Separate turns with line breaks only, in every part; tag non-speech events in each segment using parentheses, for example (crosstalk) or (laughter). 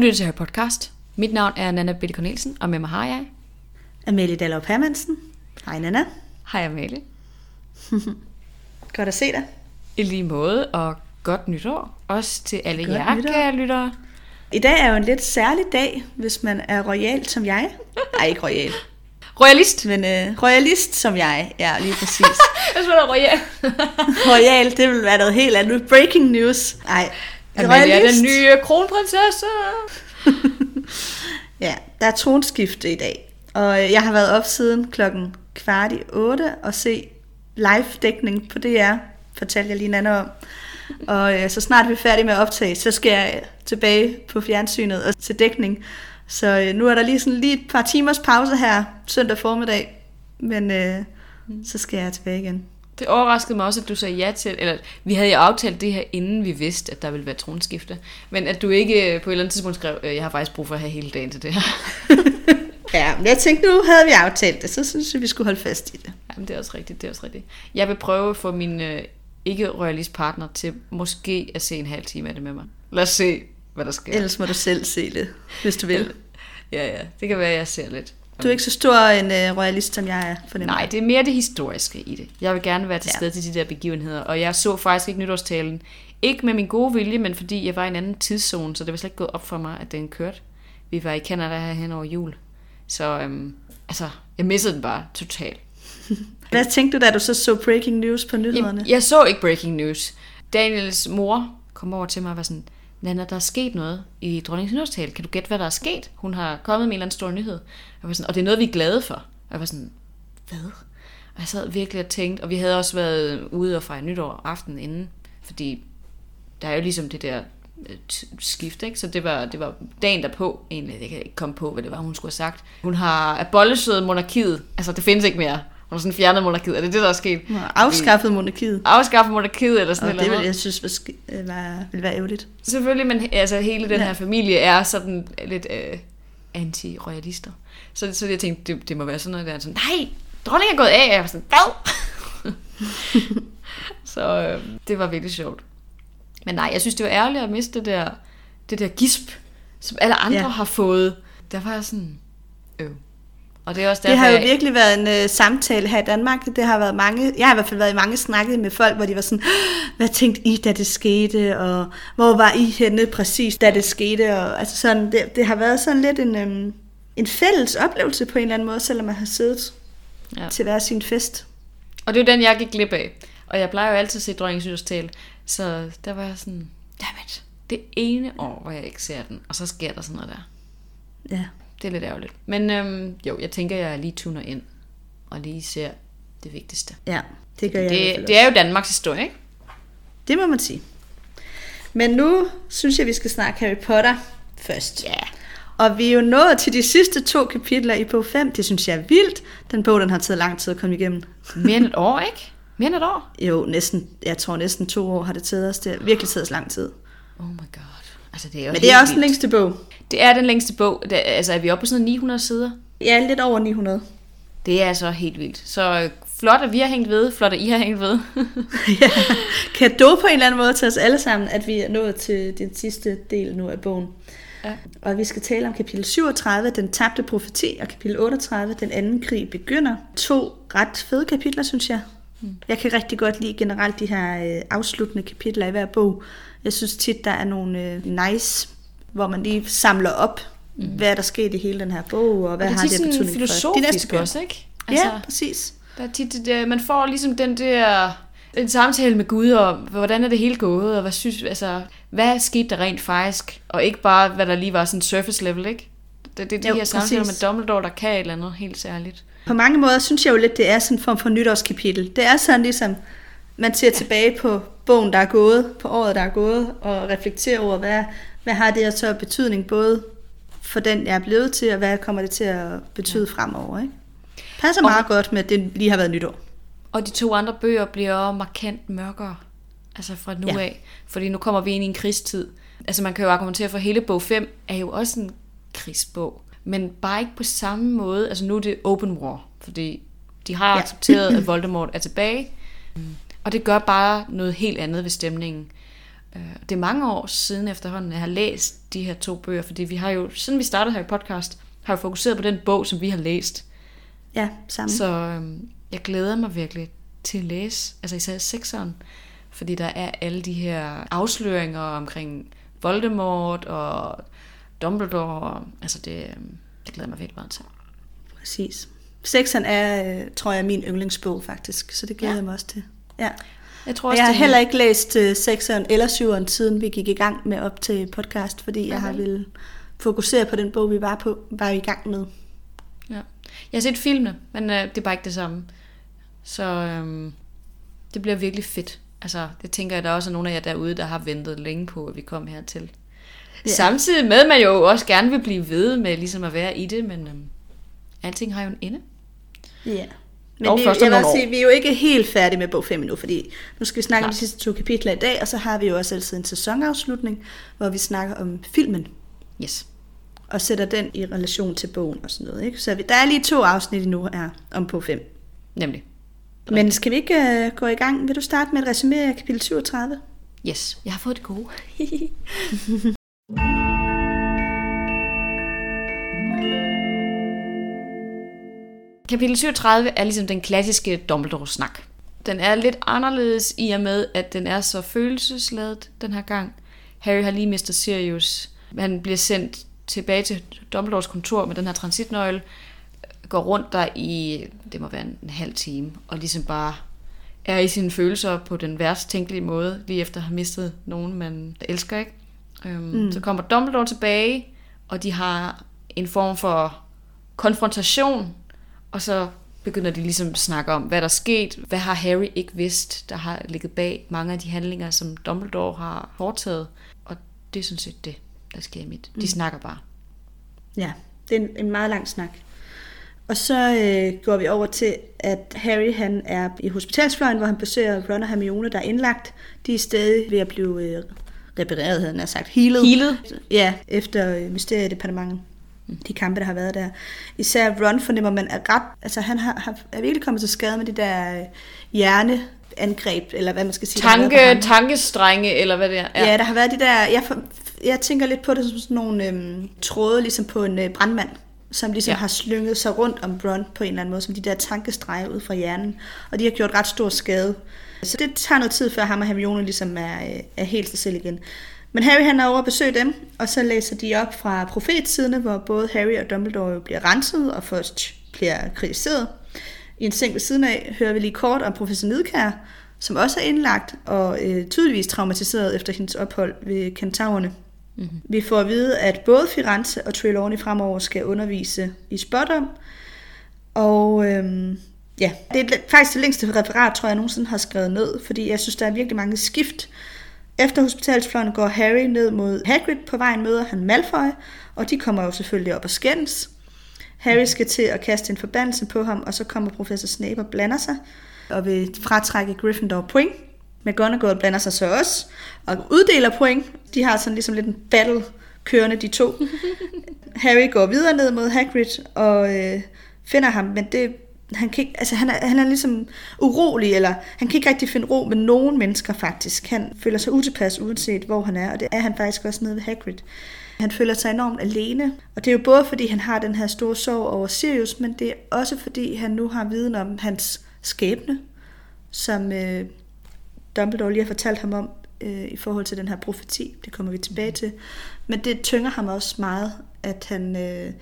lytter til her podcast. Mit navn er Nana Bitte Cornelsen, og med mig har jeg...
Amelie Dallop Hermansen. Hej Nana.
Hej Amalie. (laughs)
Godt at se dig.
I lige måde, og godt nytår. Også til alle
Godt
jer,
nytår.
kære lyttere.
I dag er jo en lidt særlig dag, hvis man er royal som jeg. Nej, ikke royal,
Royalist.
men øh, royalist som jeg. Ja, lige præcis. (laughs)
Skal der royal? (laughs)
royal, det vil være noget helt andet. Breaking news. Nej,
Amalie er den nye kronprinsesse. (laughs)
Ja, der er tronskifte i dag. Og jeg har været op siden klokken kvart i otte og se live-dækning på DR, fortalte jeg lige Nana om. Og øh, så snart vi er færdige med at optage, så skal jeg tilbage på fjernsynet og til dækning. Så øh, nu er der lige sådan lige et par timers pause her søndag formiddag. Men øh, så skal jeg tilbage igen.
Det overraskede mig også, at du sagde ja til, eller vi havde jo aftalt det her, inden vi vidste, at der ville være tronskifte. Men at du ikke øh, på et eller andet tidspunkt skrev, øh, jeg har faktisk brug for at have hele dagen til det her. (laughs)
Ja, men jeg tænkte, nu havde vi aftalt det, så synes jeg, vi skulle holde fast i det.
Jamen, det er også rigtigt, det er også rigtigt. Jeg vil prøve at få min øh, ikke-royalist partner til måske at se en halv time af det med mig. Lad os se, hvad der sker.
Ellers må du selv se det, hvis du vil. (laughs)
Ja, ja, det kan være, at jeg ser lidt.
Du er ikke så stor en uh, royalist, som jeg er, fornemmer.
Nej, det er mere det historiske i det. Jeg vil gerne være til
Ja.
stede til de der begivenheder, og jeg så faktisk ikke nytårstalen. Ikke med min gode vilje, men fordi jeg var i en anden tidszone, så det var slet ikke gået op for mig, at den kørte. Vi var i Canada her hen over jul. Så øhm, altså, jeg missede den bare totalt. (laughs)
Hvad tænkte du, da du så så breaking news på nyhederne?
Jamen, jeg så ikke breaking news. Daniels mor kom over til mig og var sådan, Nana, der er sket noget i dronningens nytårstale. Kan du gætte, hvad der er sket? Hun har kommet med en eller anden stor nyhed. Jeg var sådan, og det er noget, vi er glade for. Og jeg var sådan, hvad? Og jeg sad virkelig og tænkte, og vi havde også været ude og fejre nytår aften inden, fordi der er jo ligesom det der øh, t- skift, ikke? Så det var, det var dagen derpå, egentlig. Jeg kan ikke komme på, hvad det var, hun skulle have sagt. Hun har abolished monarkiet. Altså, det findes ikke mere. Hun har sådan fjernet monarkiet. Er det det, der er sket?
Hun har afskaffet monarkiet.
Afskaffe monarkiet eller sådan
Og
noget.
det vil jeg synes var, øh, var, ville være ærgerligt.
Selvfølgelig, men altså, hele den
Ja.
her familie er sådan lidt øh, anti-royalister. Så, så jeg tænkte, det, det må være sådan noget der. Sådan, Nej, dronningen er gået af. Jeg var sådan, hvad? (laughs) så øh, det var virkelig sjovt. Men nej, jeg synes, det var ærgerligt at miste det der, det der gisp, som alle andre
Ja.
har fået. Der var jeg sådan, øv. Og det er også
Det
derfor,
har jo
jeg-
virkelig været en uh, samtale her i Danmark. Det har været mange, jeg har i hvert fald været i mange snakke med folk, hvor de var sådan, hvad tænkte I, da det skete, og hvor var I henne præcis, da det skete, og altså sådan, det, det har været sådan lidt en, um, en fælles oplevelse på en eller anden måde, selvom man har siddet
Ja.
til hver sin fest.
Og det er jo den, jeg gik glip af. Og jeg plejer jo altid at se dronningens nytårstale. Så der var jeg sådan, dammit, det ene år, hvor jeg ikke ser den. Og så sker der sådan noget der.
Ja.
Det er lidt ærgerligt. Men øhm, jo, jeg tænker, jeg lige tuner ind. Og lige ser det vigtigste.
Ja, det gør jeg i hvert
Det, det er jo Danmarks historie, ikke?
Det må man sige. Men nu synes jeg, vi skal snakke Harry Potter først.
Ja.
Og vi er jo nået til de sidste to kapitler i bog 5. Det synes jeg er vildt. Den bog, den har taget lang tid at komme igennem. (laughs)
Mere end et år, ikke? Mere end et år?
Jo, næsten, jeg tror næsten to år har det taget os. Det har virkelig taget os lang tid.
Oh my god. Altså, det er jo
Men det er også den længste bog.
Det er den længste bog. Det, altså, er vi oppe på sådan 900 sider?
Ja, lidt over 900.
Det er altså helt vildt. Så øh, flot, at vi har hængt ved. Flot, at I har hængt ved. (laughs) (laughs)
ja. Kado på en eller anden måde til os alle sammen, at vi er nået til den sidste del nu af bogen.
Ja.
Og vi skal tale om kapitel 37, den tabte profeti, og kapitel 38, den anden krig begynder. To ret fede kapitler, synes jeg. Jeg kan rigtig godt lide generelt de her øh, afsluttende kapitler i hver bog. Jeg synes tit, der er nogle øh, nice, hvor man lige samler op, mm. hvad er der sket i hele den her bog, og hvad
og det
har det betydning for
filosofisk også, ikke?
Ja, præcis.
Der er tit det man får ligesom den der en samtale med Gud, og hvordan er det hele gået, og hvad synes, altså, hvad skete der rent faktisk, og ikke bare, hvad der lige var sådan surface level, ikke? Det, det er de
Jo,
her samtaler
præcis.
med Dumbledore, der kan et eller andet helt særligt.
På mange måder synes jeg jo lidt, det er sådan en form for nytårskapitel. Det er sådan ligesom, man ser tilbage på bogen, der er gået, på året, der er gået, og reflekterer over, hvad, hvad har det så af betydning, både for den, jeg er blevet til, og hvad kommer det til at betyde ja. fremover. Ikke? Passer
Og-
meget godt med, at det lige har været nytår.
Og de to andre bøger bliver markant mørkere, altså fra nu
Ja.
af, fordi nu kommer vi ind i en krigstid. Altså man kan jo argumentere for, at hele bog 5 er jo også en krigsbog, men bare ikke på samme måde. Altså nu er det open war, fordi de har
ja.
accepteret, at Voldemort er tilbage, og det gør bare noget helt andet ved stemningen. Øh, Det er mange år siden efterhånden, jeg har læst de her to bøger, fordi vi har jo, siden vi startede her i podcast, har vi fokuseret på den bog, som vi har læst.
Ja, samme.
Så øhm, jeg glæder mig virkelig til at læse, altså især sekseren, fordi der er alle de her afsløringer omkring Voldemort og Dumbledore. Altså det, øhm, det glæder jeg mig virkelig meget til.
Præcis. Sekseren er, øh, tror jeg, min yndlingsbog faktisk, så det glæder
ja.
jeg mig også til. Ja.
Jeg tror
Og
også,
jeg har heller ikke læst uh, sekseren eller syveren, siden vi gik i gang med op til podcast, fordi jeg har
Okay.
ville fokusere på den bog, vi var, på, var i gang med.
Ja. Jeg har set filmene, men øh, det er bare ikke det samme. Så øhm, det bliver virkelig fedt. Altså, det tænker jeg, der også er nogle af jer derude, der har ventet længe på, at vi kom hertil. Ja. Samtidig med, at man jo også gerne vil blive ved med ligesom at være i det, men øhm, alting har jo en ende.
Ja. Men
Dog
vi,
først om
jeg vil sige, vi er jo ikke helt færdige med bog 5 endnu, fordi nu skal vi snakke om
Nej.
de sidste to kapitler i dag, og så har vi jo også altid en sæsonafslutning, hvor vi snakker om filmen,
Yes.
og sætter den i relation til bogen og sådan noget. Ikke? Så vi, der er lige to afsnit endnu her om bog 5.
Nemlig.
Men skal vi ikke uh, gå i gang? Vil du starte med et resumé af kapitel 37?
Yes. Jeg har fået det gode. (laughs) Kapitel 37 er ligesom den klassiske Dumbledore-snak. Den er lidt anderledes i og med, at den er så følelsesladet den her gang. Harry har lige mistet Sirius. Han bliver sendt tilbage til Dumbledores kontor med den her transitnøgle. Går rundt der i, det må være en, en halv time, og ligesom bare er i sine følelser på den værst tænkelige måde, lige efter at have mistet nogen, man elsker, ikke? Øhm, mm. Så kommer Dumbledore tilbage, og de har en form for konfrontation, og så begynder de ligesom at snakke om, hvad der er sket, hvad har Harry ikke vidst, der har ligget bag mange af de handlinger, som Dumbledore har foretaget, og det er sådan set det, der sker i mit. De snakker bare.
Ja, det er en, en meget lang snak. Og så øh, går vi over til, at Harry han er i hospitalsfløjen, hvor han besøger Ron og Hermione, der er indlagt. De er stadig ved at blive øh, repareret, havde han sagt. Healet.
Healet?
Ja, efter øh, mysteriedepartementet. De kampe, der har været der. Især Ron fornemmer man er ret... Altså han har, har, er virkelig kommet til skade med de der øh, hjerneangreb, eller hvad man skal sige.
Tanke, tankestrenge, eller hvad det er.
Ja. ja, der har været de der... Jeg, jeg tænker lidt på det som sådan nogle øhm, tråde, ligesom på en øh, brandmand, som ligesom
Ja.
har slynget sig rundt om Ron på en eller anden måde, som de der tankestreger ud fra hjernen. Og de har gjort ret stor skade. Så det tager noget tid, før ham og Hermione ligesom er, øh, er helt sig selv igen. Men Harry han er over at besøge dem, og så læser de op fra profetsiderne, hvor både Harry og Dumbledore jo bliver renset og først bliver kritiseret. I en seng ved siden af hører vi lige kort om professor Nidkær, som også er indlagt og øh, tydeligvis traumatiseret efter hendes ophold ved kentaurerne. Mm-hmm. Vi får at vide, at både Firenze og Trelawney fremover skal undervise i spådom. Og øhm, ja, det er faktisk det længste referat, tror jeg, jeg nogensinde har skrevet ned, fordi jeg synes, der er virkelig mange skift. Efter hospitalsfløjen går Harry ned mod Hagrid. På vejen møder han Malfoy, og de kommer jo selvfølgelig op og skændes. Harry skal til at kaste en forbandelse på ham, og så kommer professor Snape og blander sig, og vil fratrække Gryffindor point. McGonagall blander sig så også, og uddeler point. De har sådan ligesom lidt en battle kørende, de to. (laughs) Harry går videre ned mod Hagrid, og øh, finder ham, men det, han, kan ikke, altså han, er, han er ligesom urolig, eller han kan ikke rigtig finde ro med nogen mennesker faktisk. Han føler sig utilpas, uanset hvor han er, og det er han faktisk også nede ved Hagrid. Han føler sig enormt alene, og det er jo både fordi, han har den her store sorg over Sirius, men det er også fordi, han nu har viden om hans skæbne, som øh, Dumbledore lige har fortalt ham om øh, i forhold til den her profeti. Det kommer vi tilbage til. Men det tynger ham også meget, at han øh,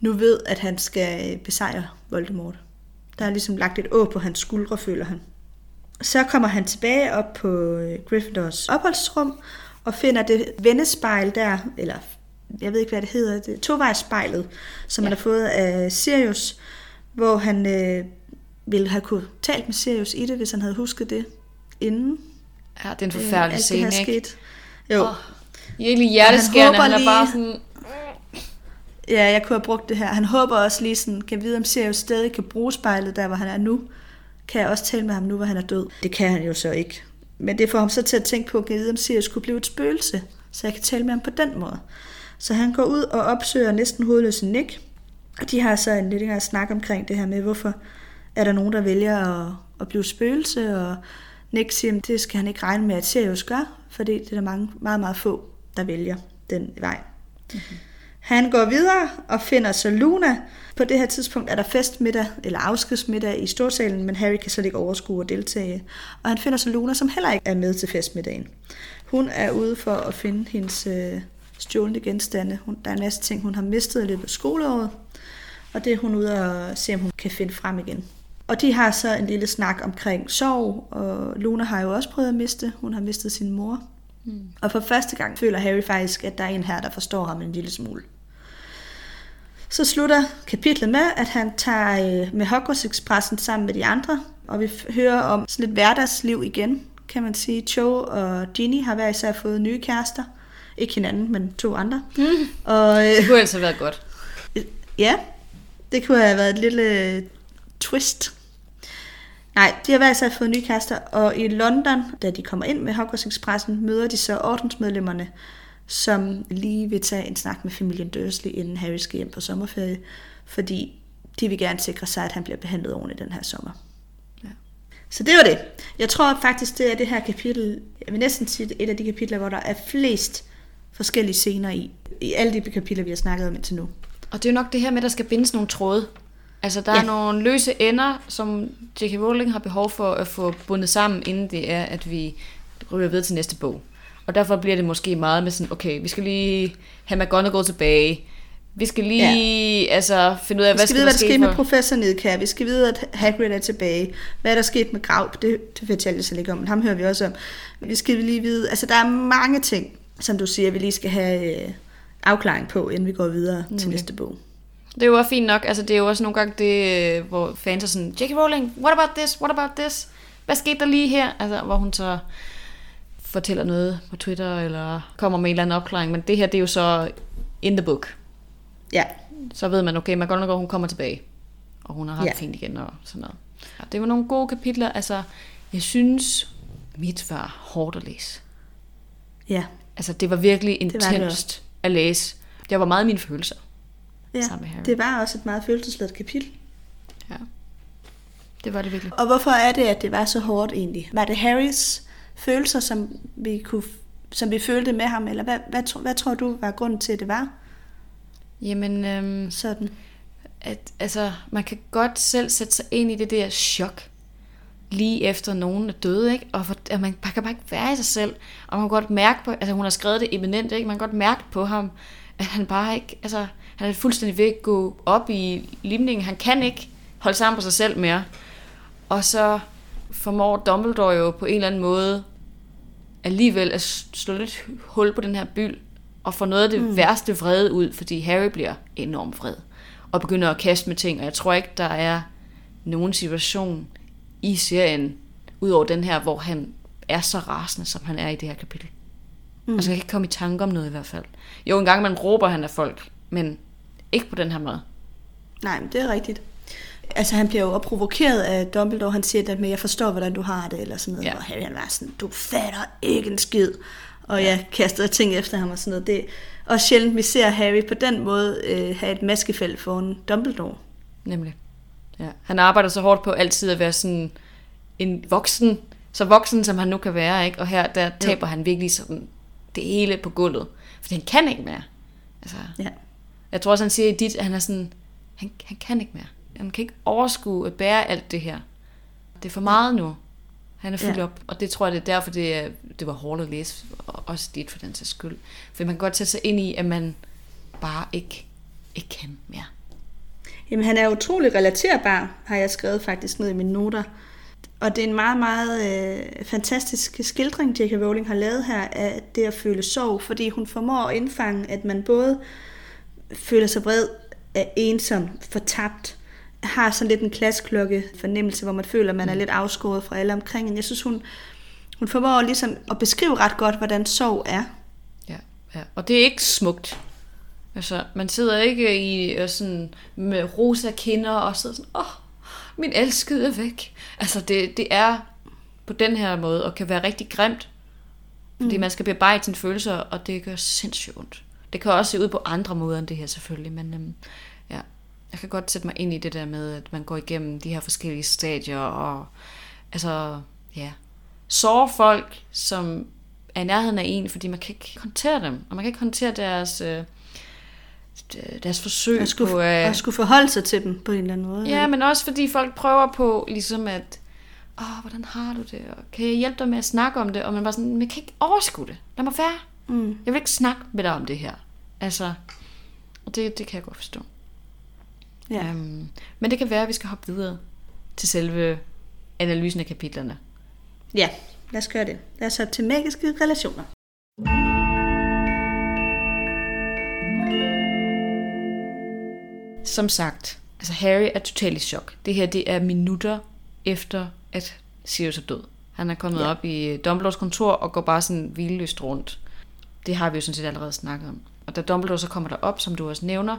nu ved, at han skal øh, besejre Voldemort. Der er ligesom lagt et å på hans skuldre, føler han. Så kommer han tilbage op på øh, Gryffindors opholdsrum og finder det vendespejl der, eller jeg ved ikke, hvad det hedder, det tovejsspejlet, som ja. han har fået af Sirius, hvor han øh, ville have kunne talt med Sirius i det, hvis han havde husket det inden.
Ja, det er en
øh,
forfærdelig
alt
scene, ikke?
skete. Jo.
Åh, Virkelig hjerteskærende, han,
han
er
håber
bare
lige-
sådan...
Ja, jeg kunne have brugt det her. Han håber også lige sådan, kan vide, om Sirius stadig kan bruge spejlet der, hvor han er nu. Kan jeg også tale med ham nu, hvor han er død? Det kan han jo så ikke. Men det får ham så til at tænke på, kan jeg vide, om Sirius kunne blive et spøgelse, så jeg kan tale med ham på den måde. Så han går ud og opsøger næsten hovedløse Nick, og de har så en lidt snak omkring det her med, hvorfor er der nogen, der vælger at, at blive spøgelse, og Nick siger, at det skal han ikke regne med, at Sirius gør, fordi det er der mange, meget, meget få, der vælger den vej. Mm-hmm. Han går videre og finder så Luna. På det her tidspunkt er der festmiddag, eller afskedsmiddag i storsalen, men Harry kan slet ikke overskue at deltage. Og han finder så Luna, som heller ikke er med til festmiddagen. Hun er ude for at finde hendes øh, stjålne genstande. Hun, der er en masse ting, hun har mistet i løbet af skoleåret. Og det er hun ude og se, om hun kan finde frem igen. Og de har så en lille snak omkring sorg, og Luna har jo også prøvet at miste. Hun har mistet sin mor. Mm. Og for første gang føler Harry faktisk, at der er en her, der forstår ham en lille smule. Så slutter kapitlet med, at han tager øh, med Hogwarts Expressen sammen med de andre, og vi hører om sådan lidt hverdagsliv igen, kan man sige. Cho og Ginny har hver især fået nye kærester. Ikke hinanden, men to andre. Mm.
Og, øh, det kunne altså have været godt. (laughs)
Ja, det kunne have været et lille twist. Nej, de har hver især fået nye kærester, og i London, da de kommer ind med Hogwarts Expressen, møder de så ordensmedlemmerne, som lige vil tage en snak med familien Dursley, inden Harry skal hjem på sommerferie, fordi de vil gerne sikre sig, at han bliver behandlet ordentligt den her sommer. Ja. Så det var det. Jeg tror faktisk, det er det her kapitel, jeg vil næsten sige et af de kapitler, hvor der er flest forskellige scener i, i alle de kapitler, vi har snakket om indtil nu.
Og det er jo nok det her med, at der skal bindes nogle tråde. Altså, der ja. er nogle løse ender, som J.K. Rowling har behov for at få bundet sammen, inden det er, at vi ryger videre til næste bog. Og derfor bliver det måske meget med sådan, okay, vi skal lige have McGonagall tilbage. Vi skal lige ja. altså, finde ud af,
vi
hvad
skal, vide,
der
ske med professor Nedkær. Vi skal vide, at Hagrid er tilbage. Hvad er der sket med Grav? Det, det fortæller så ikke om, men ham hører vi også om. Vi skal lige vide, altså der er mange ting, som du siger, vi lige skal have øh, afklaring på, inden vi går videre okay. til næste bog.
Det er jo også fint nok. Altså, det er jo også nogle gange det, øh, hvor fans er sådan, J.K. Rowling, what about this? What about this? Hvad skete der lige her? Altså, hvor hun så fortæller noget på Twitter, eller kommer med en eller anden opklaring. Men det her, det er jo så in the book.
Ja.
Så ved man, okay, McGonagall, hun kommer tilbage. Og hun har haft ja. fint igen og sådan noget. Ja, det var nogle gode kapitler. Altså, jeg synes, mit var hårdt at læse.
Ja.
Altså, det var virkelig intenst at læse. Det var meget mine følelser.
Ja, det var også et meget følelsesladet kapitel.
Ja, det var det virkelig.
Og hvorfor er det, at det var så hårdt egentlig? Var det Harrys følelser, som vi, kunne, som vi følte med ham, eller hvad, hvad, hvad tror du var grunden til, at det var?
Jamen, øhm,
sådan.
At, altså, man kan godt selv sætte sig ind i det der chok, lige efter nogen er døde, ikke? Og for, at man, man kan bare ikke være i sig selv, og man kan godt mærke på, altså hun har skrevet det eminent, ikke? Man kan godt mærke på ham, at han bare ikke, altså, han er fuldstændig ved at gå op i limningen. Han kan ikke holde sammen på sig selv mere. Og så formår Dumbledore jo på en eller anden måde alligevel at slå lidt hul på den her byld, og få noget af det mm. værste vrede ud, fordi Harry bliver enormt vred, og begynder at kaste med ting, og jeg tror ikke, der er nogen situation i serien, udover den her, hvor han er så rasende, som han er i det her kapitel. Mm. Altså, jeg kan ikke komme i tanke om noget i hvert fald. Jo, en gang man råber han af folk, men ikke på den her måde.
Nej, men det er rigtigt. Altså han bliver jo provokeret af Dumbledore, han siger at jeg forstår, hvordan du har det, eller sådan noget. Ja. Og Harry han var sådan, du fatter ikke en skid. Og jeg kastede ting efter ham og sådan noget. Det er også sjældent, vi ser Harry på den måde øh, have et maskefelt foran Dumbledore.
Nemlig. Ja. Han arbejder så hårdt på altid at være sådan en voksen, så voksen som han nu kan være, ikke? Og her der taber ja. han virkelig sådan det hele på gulvet. For han kan ikke mere. Altså, ja. Jeg tror også, han siger i dit, at han er sådan, han, han kan ikke mere. Han kan ikke overskue at bære alt det her. Det er for meget nu. Han er fyldt ja. op, og det tror jeg, det er derfor, det, det var hårdt at læse, og også dit for den sags skyld. For man kan godt tage sig ind i, at man bare ikke, ikke kan mere.
Jamen, han er utrolig relaterbar, har jeg skrevet faktisk ned i mine noter. Og det er en meget, meget øh, fantastisk skildring, J.K. Rowling har lavet her, af det at føle sorg, fordi hun formår at indfange, at man både føler sig vred, er ensom, fortabt, har sådan lidt en klasklokke fornemmelse, hvor man føler, at man er mm. lidt afskåret fra alle omkring. Jeg synes, hun, hun formår ligesom at beskrive ret godt, hvordan sorg er.
Ja, ja. og det er ikke smukt. Altså, man sidder ikke i øh, sådan med rosa kinder og sidder sådan, åh, oh, min elskede er væk. Altså, det, det er på den her måde, og kan være rigtig grimt. Fordi mm. man skal bearbejde sine følelser, og det gør sindssygt ondt. Det kan også se ud på andre måder end det her selvfølgelig, men øhm, jeg kan godt sætte mig ind i det der med, at man går igennem de her forskellige stadier, og altså, ja, såre folk, som er i nærheden af en, fordi man kan ikke håndtere dem, og man kan ikke håndtere deres, øh, deres forsøg
Jeg skulle,
på...
øh...
Øh,
skulle forholde sig til dem på en eller anden måde.
ja, men også fordi folk prøver på ligesom at, åh, hvordan har du det, og kan jeg hjælpe dig med at snakke om det, og man bare sådan, jeg kan ikke overskue det, lad mig være.
Mm.
Jeg vil ikke snakke med dig om det her. Altså, og det, det kan jeg godt forstå.
Ja.
Øhm, men det kan være, at vi skal hoppe videre til selve analysen af kapitlerne.
ja, lad os gøre det. Lad os hoppe til magiske relationer.
Som sagt, altså Harry er totalt i chok. Det her, det er minutter efter, at Sirius er død. Han er kommet
Ja.
op i Dumbledores kontor og går bare sådan hvileløst rundt. Det har vi jo sådan set allerede snakket om. Og da Dumbledore så kommer derop, som du også nævner,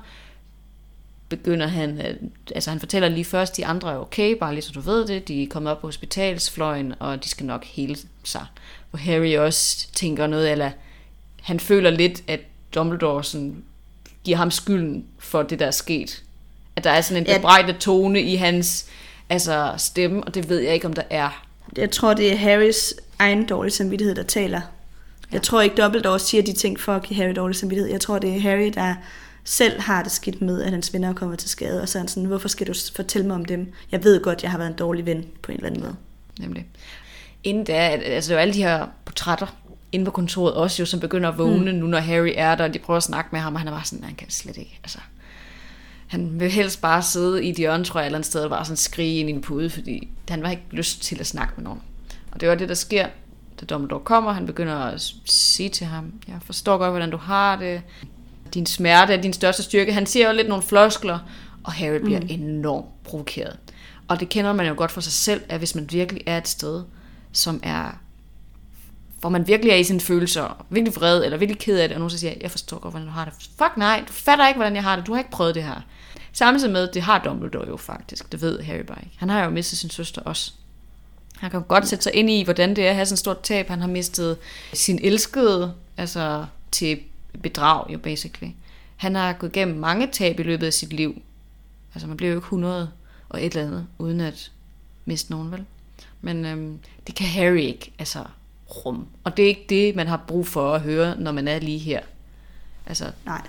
begynder han, at- altså han fortæller lige først, de andre er okay, bare lige så du ved det, de er kommet op på hospitalsfløjen, og de skal nok hele sig. Hvor Harry også tænker noget, eller han føler lidt, at Dumbledore sådan giver ham skylden for det, der er sket. At der er sådan en
Ja.
bebrejdet tone i hans altså, stemme, og det ved jeg ikke, om der er.
Jeg tror, det er Harrys egen dårlige samvittighed, der taler. Jeg tror ikke, Dumbledore siger de ting for at give Harry dårlig samvittighed. Jeg tror, det er Harry, der selv har det skidt med, at hans venner kommer til skade. Og så er han sådan, hvorfor skal du fortælle mig om dem? Jeg ved godt, jeg har været en dårlig ven på en eller anden måde.
Nemlig. Inden da, altså det er jo alle de her portrætter inde på kontoret også jo, som begynder at vågne mm. nu, når Harry er der, og de prøver at snakke med ham, og han er bare sådan, han kan slet ikke, altså. Han vil helst bare sidde i et hjørne, tror jeg, et eller andet sted, og bare sådan skrige ind i en pude, fordi han var ikke lyst til at snakke med nogen. Og det var det, der sker, da Dumbledore kommer. Han begynder at sige til ham, jeg forstår godt, hvordan du har det. Din smerte er din største styrke. Han siger jo lidt nogle floskler, og Harry bliver mm. enormt provokeret. Og det kender man jo godt for sig selv, at hvis man virkelig er et sted, som er hvor man virkelig er i sine følelser, virkelig vred, eller virkelig ked af det, og nogen så siger, jeg forstår godt, hvordan du har det. Fuck nej, du fatter ikke, hvordan jeg har det. Du har ikke prøvet det her. Samtidig med, det har Dumbledore jo faktisk. Det ved Harry bare ikke. Han har jo mistet sin søster også. Han kan godt sætte sig ind i, hvordan det er at have sådan et stort tab. Han har mistet sin elskede, altså til bedrag jo basically. Han har gået igennem mange tab i løbet af sit liv. Altså man bliver jo ikke 100 og et eller andet, uden at miste nogen, vel? Men øhm, det kan Harry ikke, altså rum. Og det er ikke det, man har brug for at høre, når man er lige her. Altså,
Nej.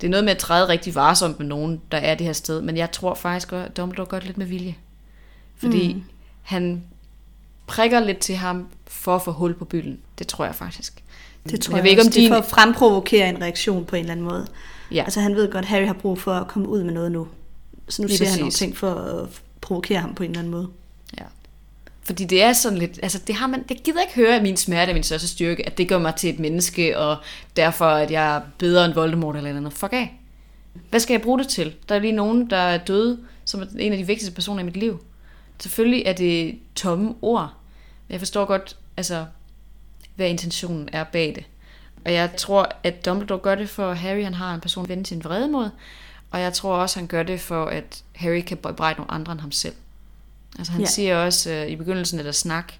det er noget med at træde rigtig varsomt med nogen, der er det her sted. Men jeg tror faktisk, at Dumbledore gør det lidt med vilje. Fordi mm. han prikker lidt til ham for at få hul på bylden. Det tror jeg faktisk.
Det tror
jeg
jeg,
ved ikke, om
Det er for at fremprovokere en reaktion på en eller anden måde.
Ja.
Altså han ved godt, at Harry har brug for at komme ud med noget nu. Så nu
Lige
siger han nogle ting for at provokere ham på en eller anden måde.
Ja. Fordi det er sådan lidt, altså det har man, det gider ikke høre, at min smerte er min største styrke, at det gør mig til et menneske, og derfor at jeg er bedre end Voldemort eller noget. Fuck af. Hvad skal jeg bruge det til? Der er lige nogen, der er døde, som er en af de vigtigste personer i mit liv. Selvfølgelig er det tomme ord. Jeg forstår godt, altså, hvad intentionen er bag det. Og jeg tror, at Dumbledore gør det for Harry, han har en person at vende sin vrede mod. Og jeg tror også, han gør det for, at Harry kan bebrejde nogle andre end ham selv. Altså han
ja.
siger også øh, i begyndelsen af der snak,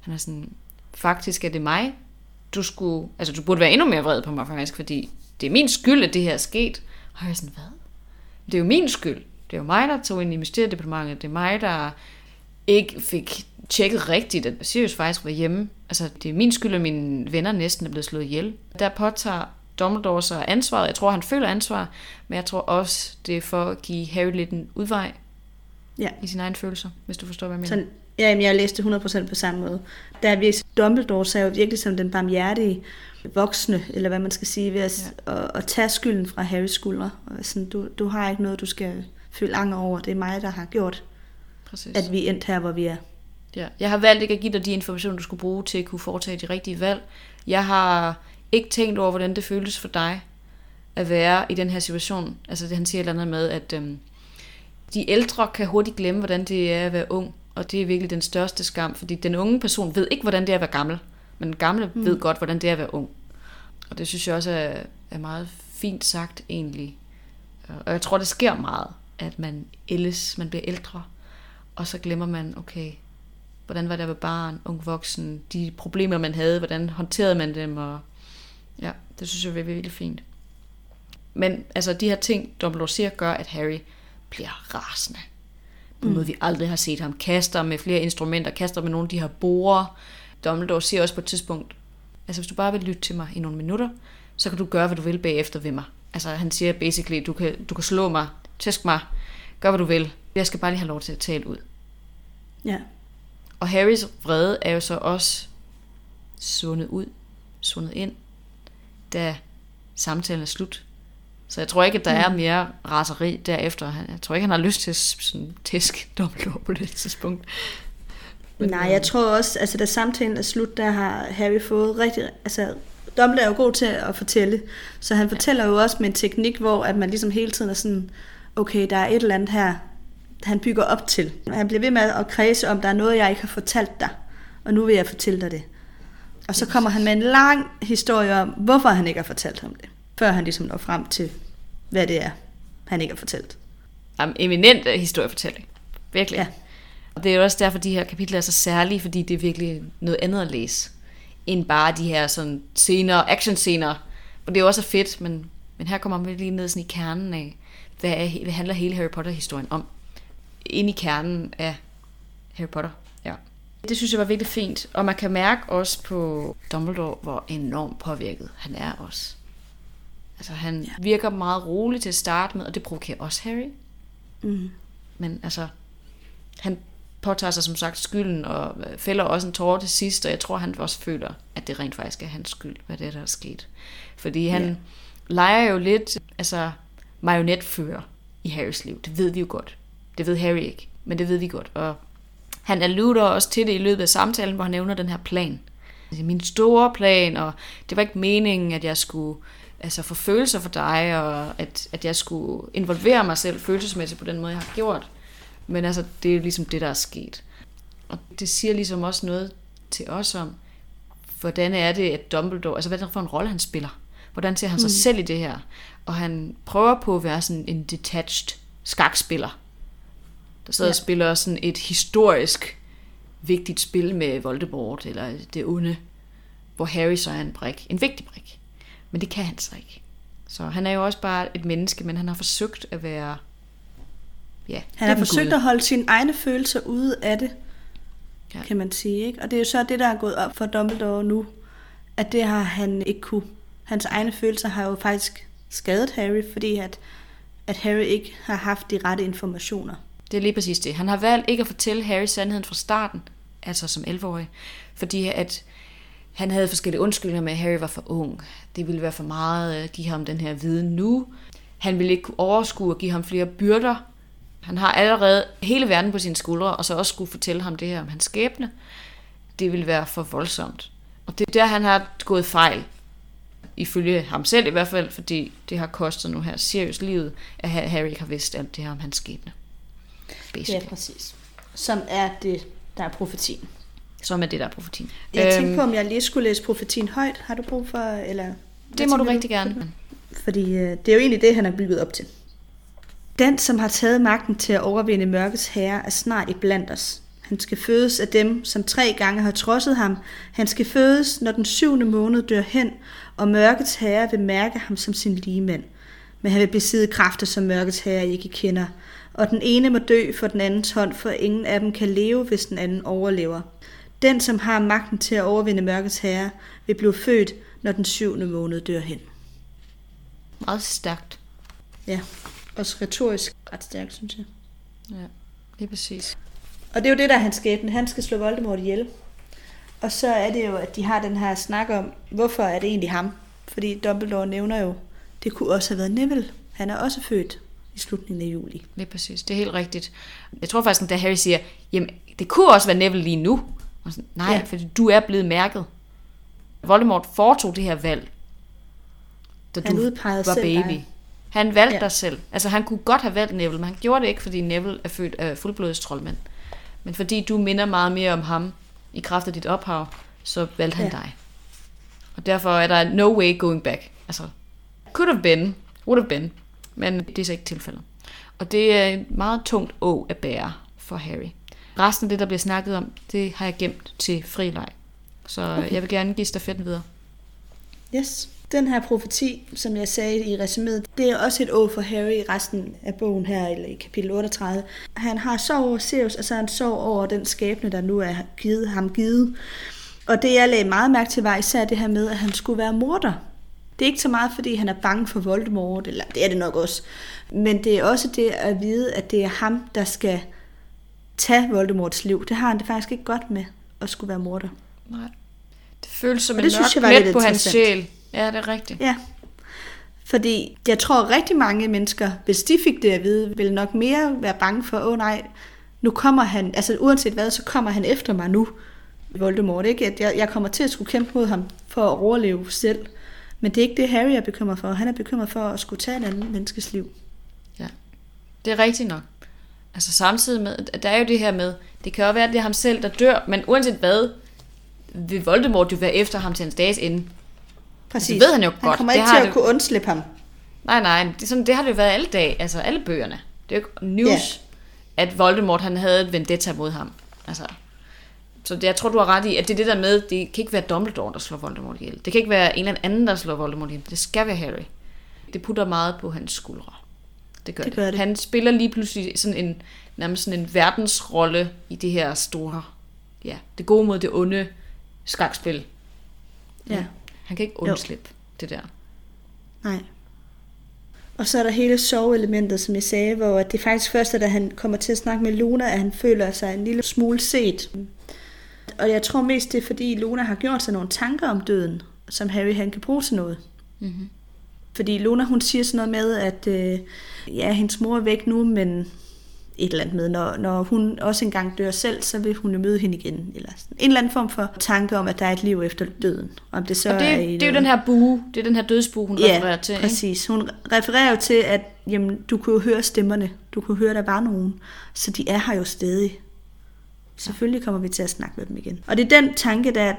han er sådan, faktisk er det mig, du skulle, altså du burde være endnu mere vred på mig faktisk, fordi det er min skyld, at det her er sket. Og jeg er sådan, hvad? Det er jo min skyld. Det er jo mig, der tog ind i mysteriedepartementet. Det er mig, der ikke fik tjekket rigtigt, at Sirius faktisk var hjemme. Altså, det er min skyld, at mine venner næsten er blevet slået ihjel. Der påtager Dumbledore sig ansvaret. Jeg tror, han føler ansvar, men jeg tror også, det er for at give Harry lidt en udvej
Ja.
i sine egne følelser, hvis du forstår, hvad jeg mener.
Sådan, ja, jamen, jeg læste 100% på samme måde. Der er virkelig, Dumbledore jo virkelig som den barmhjertige voksne, eller hvad man skal sige, ved at, ja. at, at tage skylden fra Harrys skuldre. Og sådan, du, du har ikke noget, du skal føle anger over. Det er mig, der har gjort,
Præcis.
at vi er endt her, hvor vi er.
Ja. Jeg har valgt ikke at give dig de informationer, du skulle bruge til at kunne foretage de rigtige valg. Jeg har ikke tænkt over, hvordan det føltes for dig at være i den her situation. Altså det han siger et eller andet med, at øhm, de ældre kan hurtigt glemme, hvordan det er at være ung. Og det er virkelig den største skam, fordi den unge person ved ikke, hvordan det er at være gammel. Men den gamle mm. ved godt, hvordan det er at være ung. Og det synes jeg også er, er meget fint sagt egentlig. Og jeg tror, det sker meget, at man ældes, man bliver ældre. Og så glemmer man, okay, hvordan var det at være barn, ung voksen, de problemer, man havde, hvordan håndterede man dem, og ja, det synes jeg er virkelig fint. Men altså, de her ting, Dumbledore siger, gør, at Harry bliver rasende. På en måde, vi aldrig har set ham. Kaster med flere instrumenter, kaster med nogle af de her borer. Dumbledore siger også på et tidspunkt, altså hvis du bare vil lytte til mig i nogle minutter, så kan du gøre, hvad du vil bagefter ved mig. Altså han siger basically, du kan, du kan slå mig, tæsk mig, gør hvad du vil. Jeg skal bare lige have lov til at tale ud.
Ja.
Og Harrys vrede er jo så også svundet ud, svundet ind, da samtalen er slut. Så jeg tror ikke, at der er mere raseri derefter. Jeg tror ikke, han har lyst til sådan, tæsk (laughs) Dumbledore på det tidspunkt. Men,
Nej, jeg tror også, altså da samtalen er slut, der har Harry fået rigtig, altså Dumbledore er jo god til at fortælle, så han fortæller jo også med en teknik, hvor at man ligesom hele tiden er sådan, okay, der er et eller andet her, han bygger op til. Han bliver ved med at kredse om, der er noget, jeg ikke har fortalt dig, og nu vil jeg fortælle dig det. Og så kommer han med en lang historie om, hvorfor han ikke har fortalt ham det, før han ligesom når frem til, hvad det er, han ikke har fortalt.
Jamen, eminent øh, historiefortælling. Virkelig.
Ja.
Og det er jo også derfor, de her kapitler er så særlige, fordi det er virkelig noget andet at læse, end bare de her sådan scener, actionscener, og det er jo også fedt, men, men her kommer man lige ned sådan i kernen af, hvad, er, hvad handler hele Harry Potter-historien om? Ind i kernen af Harry Potter, ja. Det synes jeg var virkelig fint, og man kan mærke også på Dumbledore, hvor enormt påvirket han er også. Altså han ja. virker meget rolig til at starte med, og det provokerer også Harry.
Mm.
Men altså, han påtager sig som sagt skylden, og fælder også en tårer til sidst, og jeg tror, han også føler, at det rent faktisk er hans skyld, hvad det er, der er sket. Fordi han
Ja.
leger jo lidt, altså, marionetfører i Harrys liv. Det ved vi jo godt. Det ved Harry ikke, men det ved vi godt. Og han alluder også til det i løbet af samtalen, hvor han nævner den her plan. Altså, min store plan, og det var ikke meningen, at jeg skulle altså, få følelser for dig, og at, at jeg skulle involvere mig selv følelsesmæssigt på den måde, jeg har gjort. Men altså, det er ligesom det, der er sket. Og det siger ligesom også noget til os om, hvordan er det, at Dumbledore, altså hvad er det for en rolle, han spiller? Hvordan ser han sig selv i det her? Og han prøver på at være sådan en detached skakspiller, der sidder ja. og spiller sådan et historisk vigtigt spil med Voldemort, eller det onde, hvor Harry så er en brik, en vigtig brik. Men det kan han så ikke. Så han er jo også bare et menneske, men han har forsøgt at være... Ja,
Han har forsøgt
Gud.
at holde sine egne følelser ude af det,
ja.
kan man sige. Ikke? Og det er jo så det, der er gået op for Dumbledore nu, at det har han ikke kunne. Hans egne følelser har jo faktisk skadet Harry, fordi at, at Harry ikke har haft de rette informationer.
Det er lige præcis det. Han har valgt ikke at fortælle Harry sandheden fra starten, altså som 11-årig, fordi at han havde forskellige undskyldninger med, at Harry var for ung. Det ville være for meget at give ham den her viden nu. Han ville ikke kunne overskue at give ham flere byrder. Han har allerede hele verden på sine skuldre, og så også skulle fortælle ham det her om hans skæbne. Det ville være for voldsomt. Og det er der, han har gået fejl. Ifølge ham selv i hvert fald, fordi det har kostet nu her Sirius livet, at Harry ikke har vidst alt det her om hans skæbne. Basically.
præcis. Som er det, der er profetien.
Som er det, der er profetien.
Jeg tænkte på, om jeg lige skulle læse profetien højt. Har du brug for, eller...
det må du rigtig gerne.
Fordi øh, det er jo egentlig det, han er bygget op til. Den, som har taget magten til at overvinde mørkets herre, er snart i blandt os. Han skal fødes af dem, som tre gange har trodset ham. Han skal fødes, når den syvende måned dør hen, og mørkets herre vil mærke ham som sin ligemænd. Men han vil besidde kræfter, som mørkets herre ikke kender. Og den ene må dø for den andens hånd, for ingen af dem kan leve, hvis den anden overlever. Den, som har magten til at overvinde mørkets herre, vil blive født, når den syvende måned dør hen.
Meget stærkt.
Ja, også retorisk ret stærkt, synes jeg.
Ja, lige præcis.
Og det er jo det, der er hans skæbne. Han skal slå Voldemort ihjel. Og så er det jo, at de har den her snak om, hvorfor er det egentlig ham? Fordi Dumbledore nævner jo, det kunne også have været Neville. Han er også født i slutningen af juli.
Lige præcis. Det er helt rigtigt. Jeg tror faktisk, da Harry siger, jamen, det kunne også være Neville lige nu. Og sådan, Nej, ja. Fordi du er blevet mærket. Voldemort foretog det her valg, da
Han
du var
selv
baby.
dig.
Han valgte. Ja. dig selv. Altså, han kunne godt have valgt Neville, men han gjorde det ikke, fordi Neville er født af fuldblods troldmand. Men fordi du minder meget mere om ham i kraft af dit ophav, så valgte han ja. Dig. Og derfor er der no way going back. Altså, could have been, would have been, men det er så ikke tilfældet. Og det er et meget tungt å at bære for Harry. Resten af det, der bliver snakket om, det har jeg gemt til fri leg. Så okay. jeg vil gerne give stafetten videre.
Yes. Den her profeti, som jeg sagde i resuméet, det er også et å for Harry i resten af bogen her, eller i kapitel 38. Han har sorg over Sirius, og så har han sorg over den skæbne, der nu er givet, ham givet. Og det jeg lagde meget mærke til var især det her med, at han skulle være morder. Det er ikke så meget, fordi han er bange for Voldemort, eller det er det nok også. Men det er også det at vide, at det er ham, der skal tage Voldemorts liv. Det har han det faktisk ikke godt med, at skulle være morder.
Nej. Det føles som
Og
en
det synes
mørk
jeg var lidt
plet på hans sjæl. Ja, det er rigtigt.
Ja. Fordi jeg tror rigtig mange mennesker, hvis de fik det at vide, ville nok mere være bange for, åh oh, nej, nu kommer han, altså uanset hvad, så kommer han efter mig nu, Voldemort, ikke? At jeg, jeg kommer til at skulle kæmpe mod ham for at overleve selv. Men det er ikke det, Harry er bekymret for. Han er bekymret for at skulle tage en anden menneskes liv.
Ja, det er rigtigt nok. Altså samtidig med, at der er jo det her med, det kan jo være, at det er ham selv, der dør, men uanset hvad, vil Voldemort jo være efter ham til hans dages ende.
Præcis.
Det ved han jo
Han
godt.
kommer
Det
ikke
har
til at
det-
kunne undslippe ham.
Nej, nej, det, sådan, det har det jo været alle dage, altså alle bøgerne. Det er jo ikke news, ja. at Voldemort han havde et vendetta mod ham. Altså, så det, jeg tror, du har ret i, at det er det der med, det kan ikke være Dumbledore, der slår Voldemort ihjel. Det kan ikke være en eller anden, der slår Voldemort ihjel. Det skal være Harry. Det putter meget på hans skuldre. Det gør
Det
det.
gør det.
Han spiller lige pludselig sådan en, nærmest sådan en verdensrolle i det her store, ja, det gode mod det onde skakspil.
Ja.
Han kan ikke undslippe det der.
Nej. Og så er der hele soveelementet, som jeg sagde, hvor det er faktisk først, da han kommer til at snakke med Luna, at han føler sig en lille smule set. Og jeg tror mest, det er fordi Luna har gjort sig nogle tanker om døden, som Harry han kan bruge til noget.
Mm-hmm.
Fordi Luna hun siger sådan noget med, at øh, ja, hendes mor er væk nu, men et eller andet med, når, når hun også engang dør selv, så vil hun jo møde hende igen. Eller sådan. En eller anden form for tanke om, at der er et liv efter døden. Om det så
Og det,
er
det er jo den her bue, det er den her dødsbue, hun
Ja,
refererer til. Ikke?
præcis. Hun refererer jo til, at jamen, du kunne jo høre stemmerne. Du kunne høre, at der var nogen. Så de er her jo stadig. Selvfølgelig kommer vi til at snakke med dem igen. Og det er den tanke, der,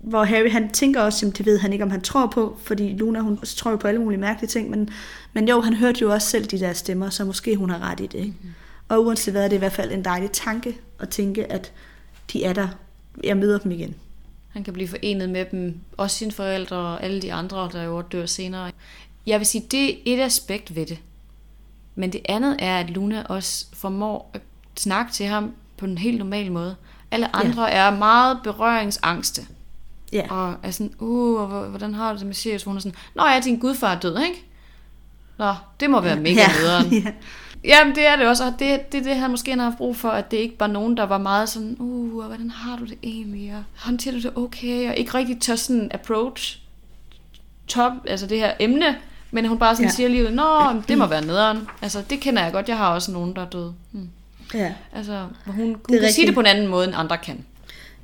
hvor Harry han tænker også, at det ved han ikke, om han tror på, fordi Luna hun tror jo på alle mulige mærkelige ting, men, men jo, han hørte jo også selv de der stemmer, så måske hun har ret i det. Ikke? Mm-hmm. Og uanset hvad, er det i hvert fald en dejlig tanke at tænke, at de er der. Jeg møder dem igen.
Han kan blive forenet med dem, også sine forældre og alle de andre, der jo dør senere. Jeg vil sige, det er et aspekt ved det. Men det andet er, at Luna også formår at snakke til ham på en helt normal måde. Alle andre ja. er meget berøringsangste.
Ja.
Og er sådan, uh, hvordan har du det med Sirius? Hun er sådan, nå ja, din gudfar er død, ikke? Nå, det må være mega
ja.
nederen. (laughs)
ja.
Jamen, det er det også, og det, det er det, han måske har haft brug for, at det ikke var nogen, der var meget sådan, uh, og hvordan har du det egentlig, og håndterer du det okay, og ikke rigtig tør sådan approach top, altså det her emne, men hun bare sådan
Ja.
siger lige, nå, det må være nederen. Altså, det kender jeg godt, jeg har også nogen, der er døde. Hmm.
ja.
Altså, hun, hun kan sige
rigtigt.
det på en anden måde, end andre kan.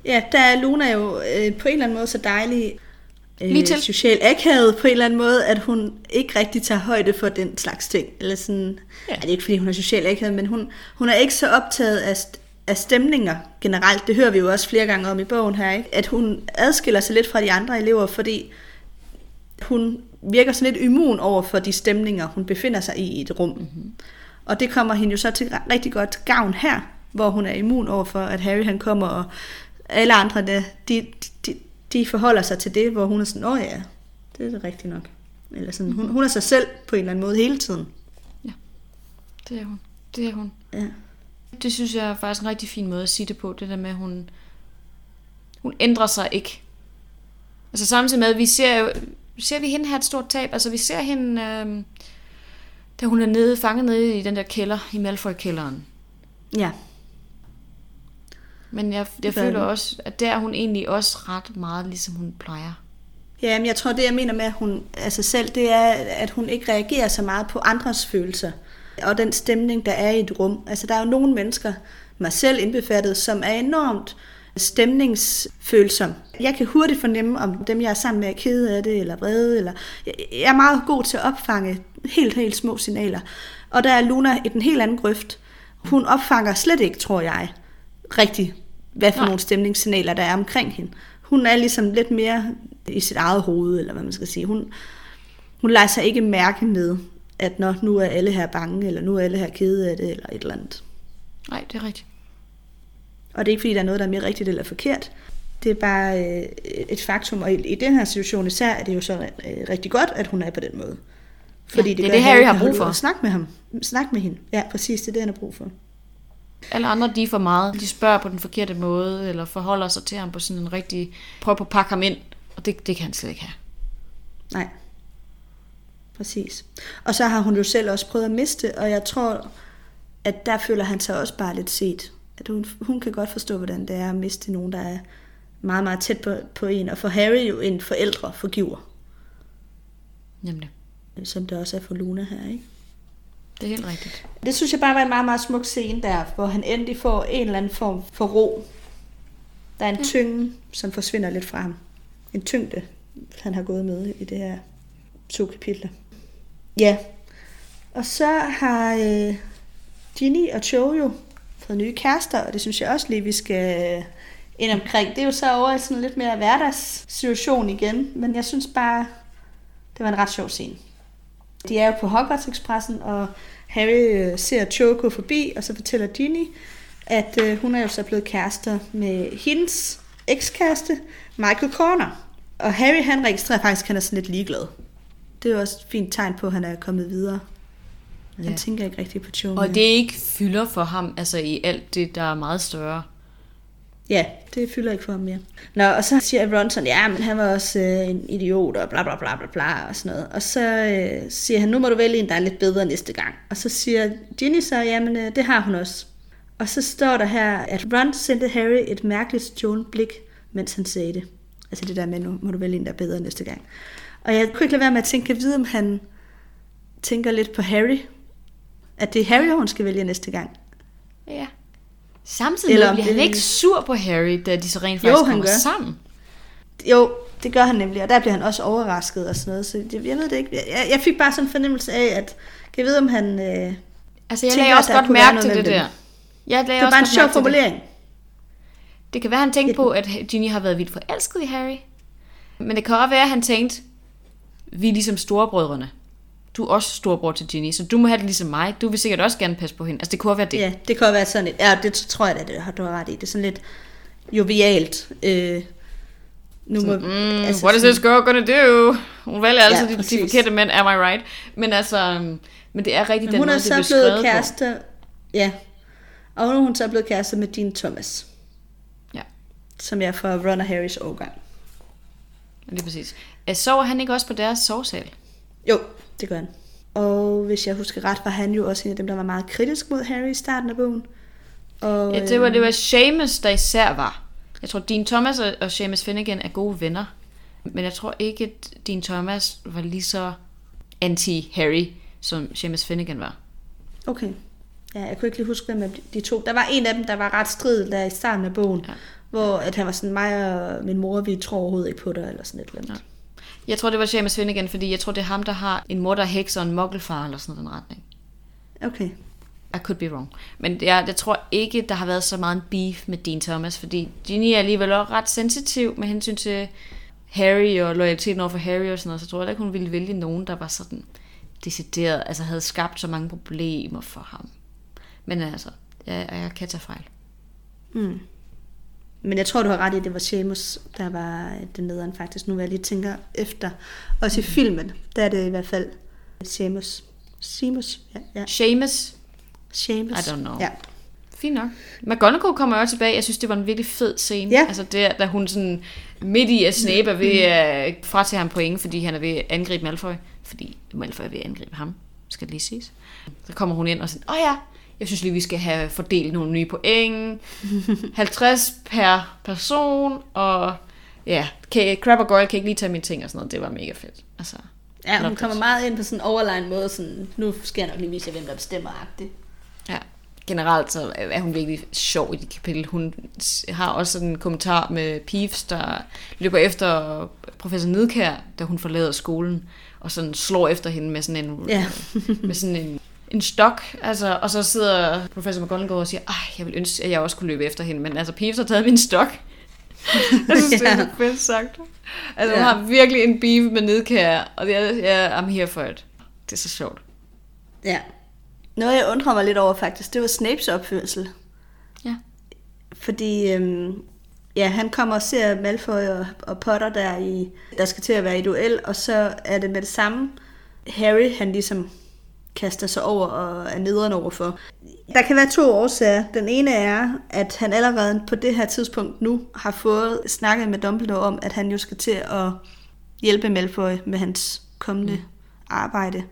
Ja, der er Luna jo øh, på en eller anden måde så dejlig
Lige til.
social akavet på en eller anden måde, at hun ikke rigtig tager højde for den slags ting. Eller sådan, ja. Er det er ikke fordi hun er social akavet, men hun, hun er ikke så optaget af, st- af stemninger generelt. Det hører vi jo også flere gange om i bogen her, ikke? At hun adskiller sig lidt fra de andre elever, fordi hun virker sådan lidt immun over for de stemninger, hun befinder sig i i et rum. Mm-hmm. Og det kommer hende jo så til rigtig godt gavn her, hvor hun er immun over for, at Harry han kommer, og alle andre, de, de, de, de forholder sig til det, hvor hun er sådan, åh ja, det er det rigtigt nok. Eller sådan, hun, hun er sig selv på en eller anden måde hele tiden.
Det er hun. Det er hun.
Ja.
Det synes jeg er faktisk en rigtig fin måde at sige det på, det der med, at hun, hun ændrer sig ikke. Altså samtidig med, at vi ser jo, ser vi hende have et stort tab, altså vi ser hende, øh, da hun er nede, fanget nede i den der kælder, i Malfoy-kælderen.
ja.
Men jeg, jeg føler også, at der er hun egentlig også ret meget, ligesom hun plejer.
Ja, men jeg tror, det jeg mener med, at hun altså selv, det er, at hun ikke reagerer så meget på andres følelser. Og den stemning, der er i et rum. Altså, der er jo nogle mennesker, mig selv indbefattet, som er enormt stemningsfølsom. Jeg kan hurtigt fornemme, om dem, jeg er sammen med, er kede af det, eller vrede, eller... Jeg er meget god til at opfange helt, helt små signaler. Og der er Luna i den helt anden grøft. Hun opfanger slet ikke, tror jeg, rigtigt, hvad for
Nej.
nogle stemningssignaler, der er omkring hende. Hun er ligesom lidt mere i sit eget hoved, eller hvad man skal sige. Hun, hun lader sig ikke mærke med, at når nu er alle her bange, eller nu er alle her kede af det, eller et eller andet.
Nej, det er rigtigt.
Og det er ikke, fordi der er noget, der er mere rigtigt eller forkert. Det er bare øh, et faktum, og i, i den her situation især er det jo så øh, rigtig godt, at hun er på den måde. Fordi
Ja, det er
gør,
det,
at
Harry har brug for.
og Snakke med ham. Snakke med hende. Ja, præcis, det er det, han har brug for.
Alle andre, de er for meget. De spørger på den forkerte måde, eller forholder sig til ham på sådan en rigtig... Prøver på at pakke ham ind, og det, det kan han slet ikke have.
Nej. Præcis. Og så har hun jo selv også prøvet at miste, og jeg tror, at der føler han sig også bare lidt set. At hun, hun kan godt forstå, hvordan det er at miste nogen, der er meget, meget tæt på, på en. Og for Harry jo en forældre forgiver,
Nemlig.
som det også er for Luna her, ikke?
Det er helt rigtigt.
Det synes jeg bare var en meget, meget smuk scene der, hvor han endelig får en eller anden form for ro. Der er en tynge, som forsvinder lidt fra ham. En tyngde, han har gået med i det her to kapitler. Ja, og så har øh, Ginny og Cho jo fået nye kærester, og det synes jeg også lige, vi skal øh, ind omkring. Det er jo så over i sådan lidt mere hverdagssituation igen, men jeg synes bare, det var en ret sjov scene. De er jo på Hogwarts Expressen, og Harry øh, ser Cho gå forbi, og så fortæller Ginny, at øh, hun er jo så blevet kærester med hendes ekskæreste, Michael Corner. Og Harry, han registrerer faktisk, at han er sådan lidt ligeglad. Det er jo også et fint tegn på, at han er kommet videre. Han
Ja.
tænker ikke rigtig på Cho.
Og det ikke fylder for ham, altså i alt det, der er meget større.
Ja, det fylder ikke for ham mere. Nå, og så siger Ron sådan, ja, men han var også øh, en idiot, og bla bla bla bla bla, og sådan noget. Og så øh, siger han, nu må du vælge en, der er lidt bedre næste gang. Og så siger Ginny så, jamen øh, det har hun også. Og så står der her, at Ron sendte Harry et mærkeligt stjålet blik, mens han sagde det. Altså det der med, nu må du vælge en, der er bedre næste gang. Og jeg kunne ikke lade være med at tænke, at vide, om han tænker lidt på Harry. At det er Harry, hun skal vælge næste gang.
Ja. Samtidig
Eller
bliver han
det-
ikke sur på Harry, da de så rent
Jo,
faktisk
han
kommer
gør.
sammen.
Jo, det gør han nemlig, og der bliver han også overrasket og sådan noget, så det, jeg ved det ikke. Jeg, jeg fik bare sådan en fornemmelse af, at kan jeg vide, om han... Øh, det
Altså, jeg
Tænker,
lagde også godt mærke til det der. Jeg lagde
var
også
bare en
godt
sjov
mærke til det.
formulering.
Det kan være, han tænkte på, at Ginny har været vildt forelsket i Harry. Men det kan også være, at han tænkte, vi er ligesom storebrødrene. Du er også storebror til Ginny, så du må have det ligesom mig. Du vil sikkert også gerne passe på hende. Altså, det kunne være det.
Ja, det også være sådan lidt... Ja, det tror jeg da, det har du har ret i. Det er sådan lidt jovialt. Øh, nu må,
Mm, altså, what is this girl gonna do? Hun vælger
Ja,
ja, de, de
præcis.
forkerte mænd, am I right? Men altså, um, men det er rigtigt
Men
den
hun
måde,
er
det
så
blev
blevet
skrevet
kæreste... Ja. Og nu er hun så blevet kæreste med Dean Thomas,
på. Ja,
som jeg får Ron og Harrys årgang.
lige præcis. Øh, Sover han ikke også på deres sovsal?
Jo, det gør han. Og hvis jeg husker ret, var han jo også en af dem, der var meget kritisk mod Harry i starten af bogen. Og,
Ja, det var, det var Seamus, der især var. Jeg tror, Dean Thomas og, og Seamus Finnegan er gode venner. Men jeg tror ikke, at Dean Thomas var lige så anti-Harry, som Seamus Finnegan var.
Okay. Ja, jeg kunne ikke lige huske, hvem de to. Der var en af dem, der var ret strid der i starten af bogen.
Ja.
Ja. Hvor at han var sådan, mig og min mor, vi tror overhovedet ikke på dig, eller sådan et eller andet.
Jeg tror, det var Seamus Finnegan, fordi jeg tror, det er ham, der har en mor, der er heks og en muggelfar, eller sådan noget den retning.
Okay.
I could be wrong. Men jeg, jeg tror ikke, der har været så meget en beef med Dean Thomas, fordi Ginny er alligevel også ret sensitiv med hensyn til Harry og loyaliteten over for Harry og sådan noget, så jeg tror heller ikke, hun ville vælge nogen, der var sådan decideret, altså havde skabt så mange problemer for ham. Men altså, jeg, jeg kan tage fejl.
Mm. Men jeg tror, du har ret i, at det var Seamus, der var den nederen faktisk. Nu vil jeg lige tænker efter. Også i filmen, der er det i hvert fald Seamus. Seamus? Ja, ja.
Seamus,
Seamus.
I don't know.
Ja.
fint nok. McGonagall kommer også tilbage. Jeg synes, det var en virkelig fed scene.
Ja.
Altså det, da hun sådan midt i at Snape er ved at fratage ham point, fordi han er ved at angribe Malfoy. Fordi Malfoy er ved at angribe ham, skal det lige siges. Så kommer hun ind og siger, åh ja, jeg synes lige, vi skal have fordelt nogle nye point. (laughs) 50 per person, og ja, kan, Crab og Goyle kan ikke lige tage mine ting og sådan noget. Det var mega fedt. Altså,
Ja, hun kommer meget ind på sådan en overlegen måde, sådan, nu skal jeg nok lige vise jer, hvem der bestemmer agtigt.
Ja, generelt så er hun virkelig sjov i det kapitel. Hun har også sådan en kommentar med Peeves, der løber efter professor Nedkær, da hun forlader skolen, og sådan slår efter hende med sådan en,
Ja.
med sådan en, en stok. Altså, og så sidder professor McGonagall og siger, ej, jeg vil ønske, at jeg også kunne løbe efter hende, men altså, Peeves har taget min stok. (laughs) jeg synes, det er fedt sagt. Altså, hun
Ja.
har virkelig en beef med Nedkær, og det er, ja, I'm here for it. Det er så sjovt.
Ja. Noget, jeg undrer mig lidt over faktisk, det var Snapes opførsel.
Ja.
Fordi, øhm, ja, han kommer og ser Malfoy og, og Potter der, i, der skal til at være i duel, og så er det med det samme. Harry, han ligesom kaster sig over og er nederen overfor. Der kan være to årsager. Den ene er, at han allerede på det her tidspunkt nu har fået snakket med Dumbledore om, at han jo skal til at hjælpe Malfoy med hans kommende arbejde.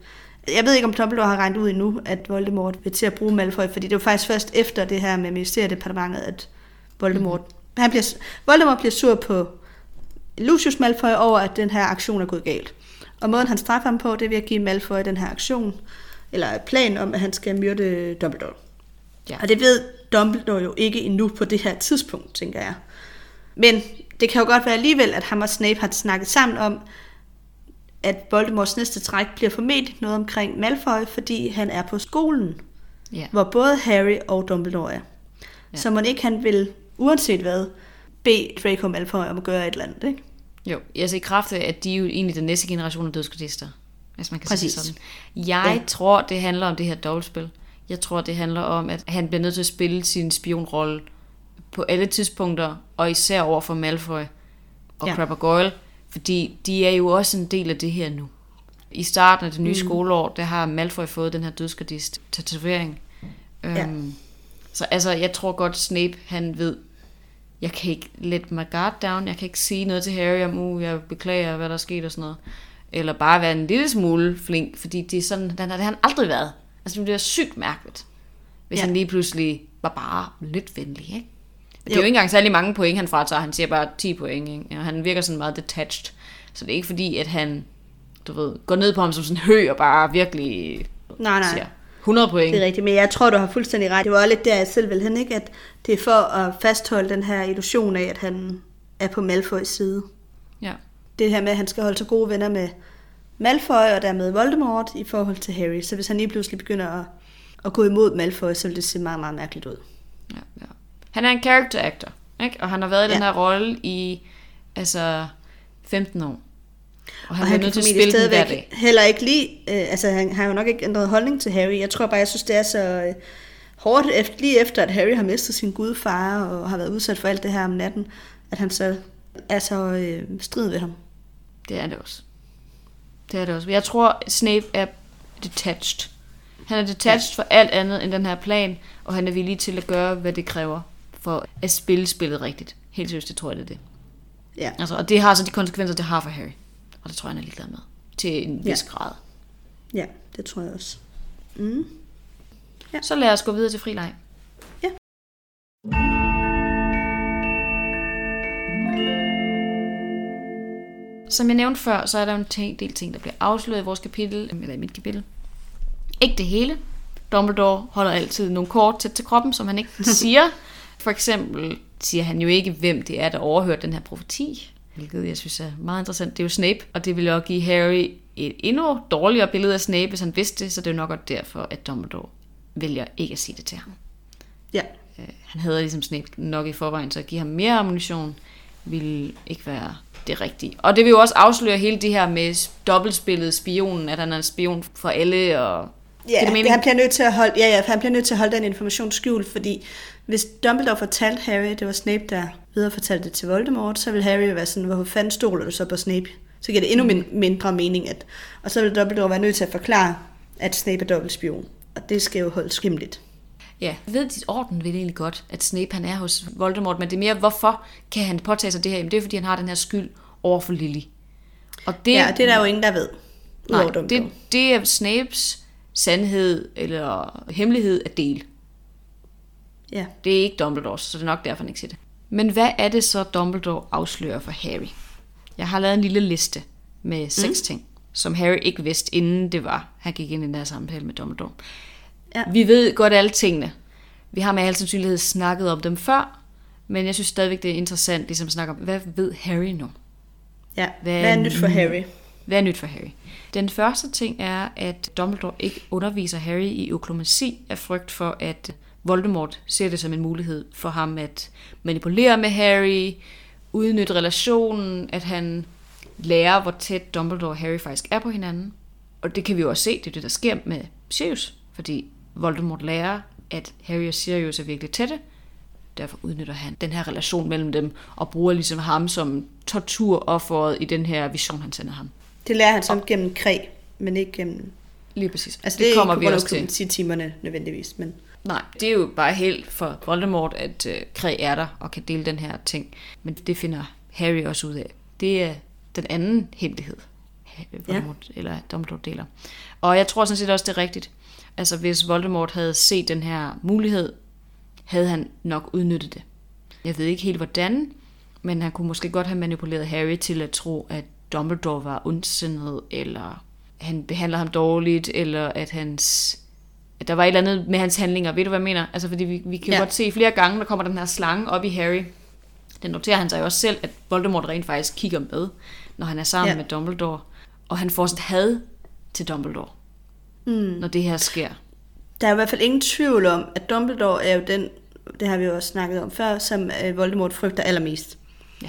Jeg ved ikke, om Dumbledore har regnet ud endnu, at Voldemort vil til at bruge Malfoy, fordi det var faktisk først efter det her med Ministeriedepartementet, at Voldemort, mm. han bliver, Voldemort bliver sur på Lucius Malfoy over, at den her aktion er gået galt. Og måden han straffer ham på, det er ved at give Malfoy den her aktion, eller plan om, at han skal myrde Dumbledore. Ja. Og det ved Dumbledore jo ikke endnu på det her tidspunkt, tænker jeg. Men det kan jo godt være alligevel, at ham og Snape har snakket sammen om, at Voldemorts næste træk bliver formentlig noget omkring Malfoy, fordi han er på skolen, ja. hvor både Harry og Dumbledore er. Ja. Så man ikke han vil, uanset hvad, bede Draco Malfoy om at gøre et eller andet, ikke?
Jo, altså i kraft af, at de er jo egentlig den næste generation af dødskardister, hvis man kan Præcis. sige sådan. Jeg ja. tror, det handler om det her dobbeltspil. Jeg tror, det handler om, at han bliver nødt til at spille sin spionrolle på alle tidspunkter, og især over for Malfoy og ja. Crabbe Goyle, fordi de er jo også en del af det her nu. I starten af det nye mm. skoleår, der har Malfoy fået den her dødskardist tatovering. Ja. Um, så altså, jeg tror godt, Snape, han ved, jeg kan ikke let my guard down, jeg kan ikke sige noget til Harry om, uh, jeg beklager, hvad der er sket og sådan noget. Eller bare være en lille smule flink, fordi det er sådan, den har, det har han aldrig været. Altså, det bliver sygt mærkeligt, hvis ja. han lige pludselig var bare lidt venlig, ikke? Det er jo. jo ikke engang særlig mange point, han fratager. Han siger bare 10 point, ikke? Og han virker sådan meget detached. Så det er ikke fordi, at han, du ved, går ned på ham som sådan en hø og bare virkelig
nej, nej.
siger 100 point.
Det er rigtigt, men jeg tror, du har fuldstændig ret. Det var lidt der, jeg selv vil hen, ikke? At det er for at fastholde den her illusion af, at han er på Malfoys side. Det her med, at han skal holde sig gode venner med Malfoy og dermed Voldemort i forhold til Harry. Så hvis han lige pludselig begynder at, at gå imod Malfoy, så vil det se meget, meget mærkeligt ud.
Ja, ja. Han er en character actor, ikke? og han har været i ja. den her rolle i altså 15 år.
Og han, og han kan til spille stadigvæk heller ikke lige, øh, altså han har jo nok ikke ændret holdning til Harry. Jeg tror bare, jeg synes, det er så øh, hårdt, efter, lige efter at Harry har mistet sin gudfar og har været udsat for alt det her om natten, at han så er så øh, strid ved ham.
Det er det også. Det er det også. Jeg tror, Snape er detached. Han er detached ja. for alt andet end den her plan, og han er villig til at gøre, hvad det kræver for at spille spillet rigtigt. Helt seriøst, det tror jeg, det er det.
Ja.
Altså, og det har så de konsekvenser, det har for Harry. Og det tror jeg, han er ligeglad med. Til en vis
ja.
grad.
Ja, det tror jeg også. Mm.
Ja. Så lad os gå videre til frileg.
Ja.
Som jeg nævnte før, så er der en del ting, der bliver afsløret i vores kapitel, eller i mit kapitel. Ikke det hele. Dumbledore holder altid nogle kort tæt til kroppen, som han ikke (laughs) siger. For eksempel siger han jo ikke, hvem det er, der overhører den her profeti, hvilket jeg synes er meget interessant. Det er jo Snape, og det vil jo give Harry et endnu dårligere billede af Snape, hvis han vidste det, så det er jo nok også derfor, at Dumbledore vælger ikke at sige det til ham.
Ja.
Øh, han havde ligesom Snape nok i forvejen, så at give ham mere ammunition ville ikke være det rigtige. Og det vil jo også afsløre hele det her med dobbeltspillet spionen, at han er en spion for alle, og
Ja, det, det han bliver nødt til at holde, ja, ja, han bliver nødt til at holde den information skjult, fordi hvis Dumbledore fortalte Harry, det var Snape, der videre fortalte det til Voldemort, så vil Harry være sådan, hvorfor fanden stoler du så på Snape? Så giver det endnu min, mindre mening, at, og så vil Dumbledore være nødt til at forklare, at Snape er dobbeltspion. Og det skal jo holdes skimligt.
Ja, ved, dit orden vil egentlig godt, at Snape han er hos Voldemort, men det er mere, hvorfor kan han påtage sig det her? Jamen, det er fordi, han har den her skyld over for Lily.
Og det, ja, det er der jo ingen, der ved.
Nej, det, det er Snapes sandhed eller hemmelighed at dele.
Ja.
Det er ikke Dumbledore, så det er nok derfor, han ikke siger det. Men hvad er det så, Dumbledore afslører for Harry? Jeg har lavet en lille liste med seks mm. ting, som Harry ikke vidste, inden det var, han gik ind i den her samtale med Dumbledore. Ja. Vi ved godt alle tingene. Vi har med al sandsynlighed snakket om dem før, men jeg synes stadigvæk, det er interessant ligesom at snakke om, hvad ved Harry nu?
Ja, hvad er, hvad er nyt for Harry?
Hvad er nyt for Harry? Den første ting er, at Dumbledore ikke underviser Harry i oklomasi af frygt for, at Voldemort ser det som en mulighed for ham at manipulere med Harry, udnytte relationen, at han lærer, hvor tæt Dumbledore og Harry faktisk er på hinanden. Og det kan vi jo også se, det er det, der sker med Sirius, fordi Voldemort lærer, at Harry og Sirius er virkelig tætte, derfor udnytter han den her relation mellem dem, og bruger ligesom ham som torturofferet i den her vision, han sender ham.
Det lærer han så gennem kræ, men ikke gennem
Lige præcis.
Altså det, det kommer vi også til. sige timerne nødvendigvis, men...
Nej, det er jo bare helt for Voldemort, at uh, Kræ er der og kan dele den her ting. Men det finder Harry også ud af. Det er den anden hemmelighed, Voldemort ja. eller Dumbledore deler. Og jeg tror sådan set også, det er rigtigt. Altså hvis Voldemort havde set den her mulighed, havde han nok udnyttet det. Jeg ved ikke helt hvordan, men han kunne måske godt have manipuleret Harry til at tro, at Dumbledore var ondsindet, eller han behandler ham dårligt, eller at hans at der var et eller andet med hans handlinger. Ved du, hvad jeg mener? Altså, fordi vi, vi kan ja. godt se flere gange, der kommer den her slange op i Harry. Den noterer han sig jo også selv, at Voldemort rent faktisk kigger med, når han er sammen ja. med Dumbledore. Og han får et had til Dumbledore, mm. når det her sker.
Der er i hvert fald ingen tvivl om, at Dumbledore er jo den, det har vi jo også snakket om før, som øh, Voldemort frygter allermest. Ja.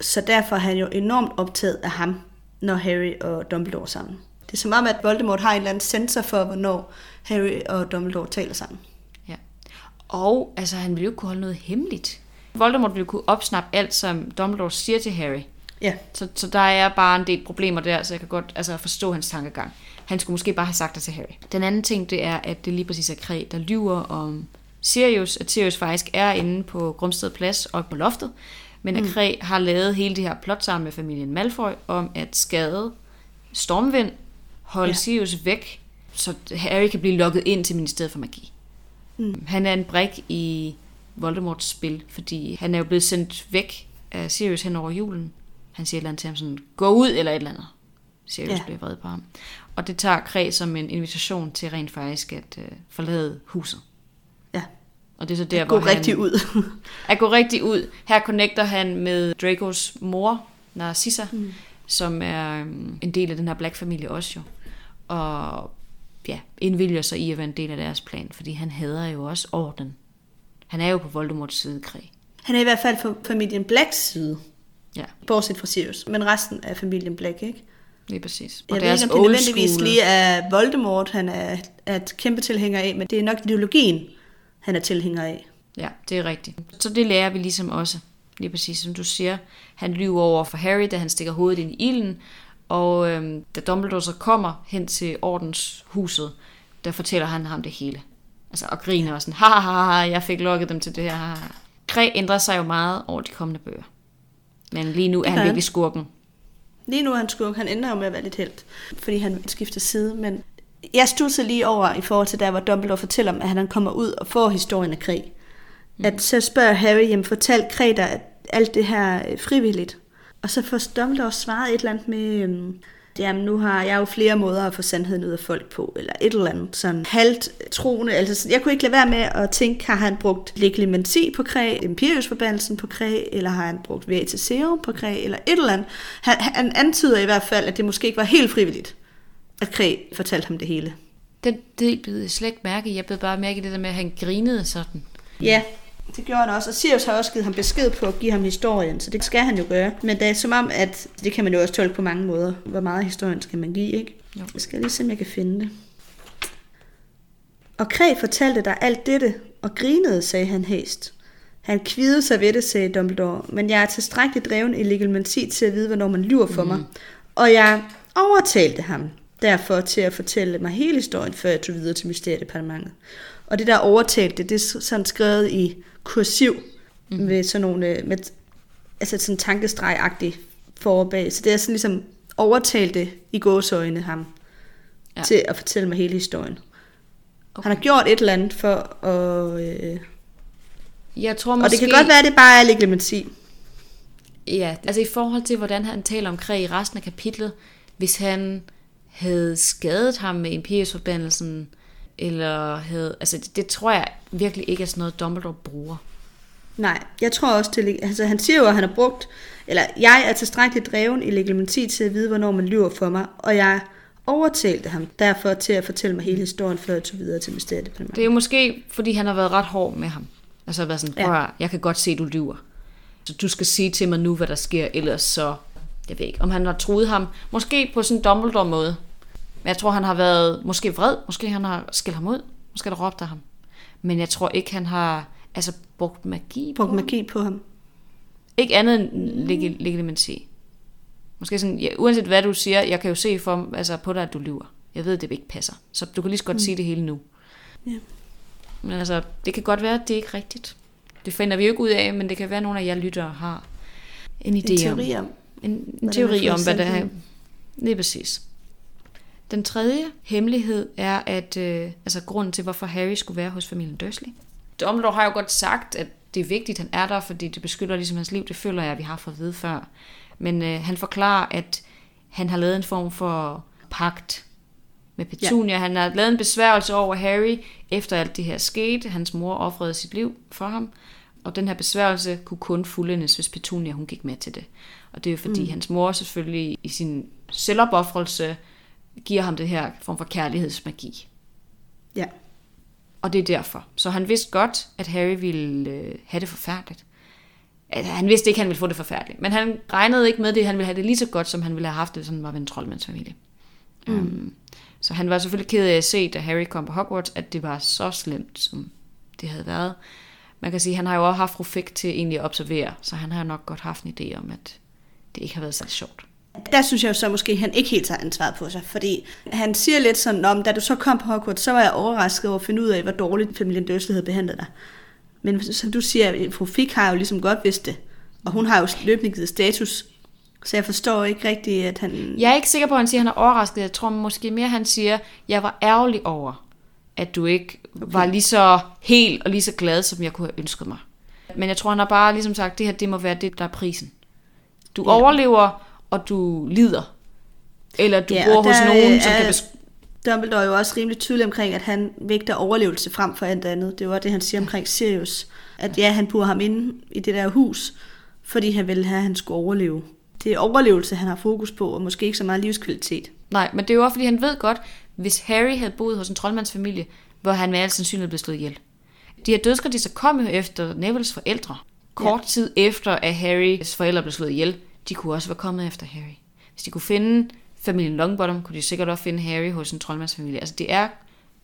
Så derfor er han jo enormt optaget af ham, når Harry og Dumbledore er sammen. Det er som om, at Voldemort har en eller anden sensor for, hvornår Harry og Dumbledore taler sammen.
Ja. Og altså, han ville jo kunne holde noget hemmeligt. Voldemort ville kunne opsnappe alt, som Dumbledore siger til Harry. Ja. Så, så der er bare en del problemer der, så jeg kan godt altså, forstå hans tankegang. Han skulle måske bare have sagt det til Harry. Den anden ting, det er, at det lige præcis er Kræ, der lyver om Sirius, at Sirius faktisk er inde på Grumsted Plads og på loftet, men at mm. Kræ har lavet hele det her plot sammen med familien Malfoy om at skade Stormvind, holde ja. Sirius væk, så Harry kan blive lukket ind til Ministeriet for Magi. Mm. Han er en brik i Voldemorts spil, fordi han er jo blevet sendt væk af Sirius hen over julen. Han siger et eller andet til ham sådan, gå ud eller et eller andet. Sirius ja. bliver vred på ham. Og det tager Kreg som en invitation til rent faktisk at uh, forlade huset.
Ja.
Og det er så der,
at hvor gå han, rigtig ud. (laughs)
at gå rigtig ud. Her connecter han med Dracos mor, Narcissa, mm. som er um, en del af den her Black-familie også jo. Og ja, indvilger sig i at være en del af deres plan, fordi han hader jo også orden. Han er jo på Voldemorts side, Kræg.
Han er i hvert fald på familien Blacks side. Ja. Bortset fra Sirius. Men resten af familien Black, ikke?
Lige præcis.
Og jeg ved ikke, om det nødvendigvis school. lige er Voldemort, han er, er et kæmpe tilhænger af, men det er nok ideologien, han er tilhænger af.
Ja, det er rigtigt. Så det lærer vi ligesom også. Lige præcis som du siger. Han lyver over for Harry, da han stikker hovedet ind i ilden. Og øhm, da Dumbledore så kommer hen til ordenshuset, der fortæller han ham det hele. Altså, og griner og sådan, ha, ha, ha, jeg fik lukket dem til det her. Græ ændrer sig jo meget over de kommende bøger. Men lige nu er han virkelig skurken.
Lige nu er han skurken. Han ender jo med at være lidt helt, fordi han skifter side. Men jeg studser lige over i forhold til der, hvor Dumbledore fortæller om, at han kommer ud og får historien af krig. Mm. At så spørger Harry, jamen fortæl at alt det her frivilligt. Og så får Dumbledore svaret et eller andet med, øhm, jamen nu har jeg jo flere måder at få sandheden ud af folk på, eller et eller andet sådan halvt troende. Altså, jeg kunne ikke lade være med at tænke, har han brugt leglimenti på kræ, Imperius-forbandelsen på kræ, eller har han brugt Serum på kræ, eller et eller andet. Han, han antyder i hvert fald, at det måske ikke var helt frivilligt, at kræ fortalte ham det hele.
Den del blev jeg slet ikke mærke Jeg blev bare mærke det der med, at han grinede sådan.
Ja, det gjorde han også. Og Sirius har også givet ham besked på at give ham historien, så det skal han jo gøre. Men det er som om, at det kan man jo også tolke på mange måder. Hvor meget historien skal man give, ikke? Jo. Jeg skal lige se, om jeg kan finde det. Og Kræ fortalte dig alt dette, og grinede, sagde han hæst. Han kvidede sig ved det, sagde Dumbledore, men jeg er tilstrækkeligt dreven i legalmenti til at vide, hvornår man lyver for mm. mig. Og jeg overtalte ham derfor til at fortælle mig hele historien, før jeg tog videre til Mysteriedepartementet. Og det der overtalte, det er sådan skrevet i kursiv mm. med sådan nogle, øh, med, altså sådan tankestreg-agtigt forbag. Så det er sådan ligesom overtalte i gåsøjne ham ja. til at fortælle mig hele historien. Okay. Han har gjort et eller andet for at... Øh,
jeg tror måske...
Og det kan godt være, at det bare er leglimenti.
Ja, altså i forhold til, hvordan han taler om krig i resten af kapitlet, hvis han havde skadet ham med Imperius-forbandelsen, eller havde, altså det, det tror jeg virkelig ikke er sådan noget, Dumbledore bruger.
Nej, jeg tror også, det, altså han siger jo, at han har brugt, eller jeg er tilstrækkeligt dreven i legitimati til at vide, hvornår man lyver for mig, og jeg overtalte ham derfor til at fortælle mig hele historien, før jeg tog videre til mysteriet.
Det er jo måske, fordi han har været ret hård med ham. Altså været sådan, ja. jeg kan godt se, du lyver. Så du skal sige til mig nu, hvad der sker, ellers så, jeg ved ikke, om han har troet ham, måske på sådan en Dumbledore-måde, men jeg tror, han har været måske vred, måske han har skældt ham ud, måske der råbt af ham. Men jeg tror ikke, han har altså, brugt magi
på Brugt magi på ham.
Ikke andet end leg- legitimacy. Måske sådan, ja, uanset hvad du siger, jeg kan jo se for, altså, på dig, at du lyver. Jeg ved, det ikke passer. Så du kan lige så godt mm. sige det hele nu.
Ja.
Men altså, det kan godt være, at det er ikke rigtigt. Det finder vi jo ikke ud af, men det kan være, at nogle af jer lyttere har en idé
En teori
om.
om.
En, en teori om, hvad der er. Lige præcis. Den tredje hemmelighed er, at øh, altså grunden til, hvorfor Harry skulle være hos familien Dursley. Dumbledore har jo godt sagt, at det er vigtigt, at han er der, fordi det beskytter ligesom hans liv. Det føler jeg, at vi har fået at vide før. Men øh, han forklarer, at han har lavet en form for pagt med Petunia. Ja. Han har lavet en besværgelse over Harry, efter alt det her skete. Hans mor offrede sit liv for ham. Og den her besværgelse kunne kun fuldendes, hvis Petunia hun gik med til det. Og det er jo fordi, mm. hans mor selvfølgelig i sin selvopoffrelse giver ham det her form for kærlighedsmagi.
Ja.
Og det er derfor. Så han vidste godt, at Harry ville øh, have det forfærdeligt. Altså, han vidste ikke, at han ville få det forfærdeligt. Men han regnede ikke med det. Han ville have det lige så godt, som han ville have haft det, som han var ved en troldmandsfamilie. Mm. Um, så han var selvfølgelig ked af at se, da Harry kom på Hogwarts, at det var så slemt, som det havde været. Man kan sige, at han har jo også haft Fick til egentlig at observere, så han har nok godt haft en idé om, at det ikke har været så sjovt.
Der synes jeg jo så måske, at han ikke helt tager ansvaret på sig, fordi han siger lidt sådan, om da du så kom på Hogwarts, så var jeg overrasket over at finde ud af, hvor dårligt familien Dursley havde behandlet dig. Men som du siger, fru Fick har jo ligesom godt vidst det, og hun har jo løbende givet status, så jeg forstår ikke rigtigt, at han...
Jeg er ikke sikker på, at han siger, at han er overrasket. Jeg tror måske mere, at han siger, at jeg var ærgerlig over, at du ikke okay. var lige så helt og lige så glad, som jeg kunne have ønsket mig. Men jeg tror, han har bare ligesom sagt, at det her det må være det, der er prisen. Du ja. overlever, og du lider. Eller du
Ja,
bor hos nogen, som
er-
kan bes-
Dumbledore er jo også rimelig tydelig omkring, at han vægter overlevelse frem for alt andet. Det var det, han siger omkring Sirius. At ja, han burde ham inde i det der hus, fordi han ville have, at han skulle overleve. Det er overlevelse, han har fokus på, og måske ikke så meget livskvalitet.
Nej, men det er jo også, fordi han ved godt, hvis Harry havde boet hos en troldmandsfamilie, hvor han med al sandsynlighed blev slået ihjel. De her dødskrediser kom jo efter Nevilles forældre. Kort ja. tid efter, at Harrys forældre blev slået ihjel, de kunne også være kommet efter Harry. Hvis de kunne finde familien Longbottom, kunne de sikkert også finde Harry hos en troldmandsfamilie. Altså det er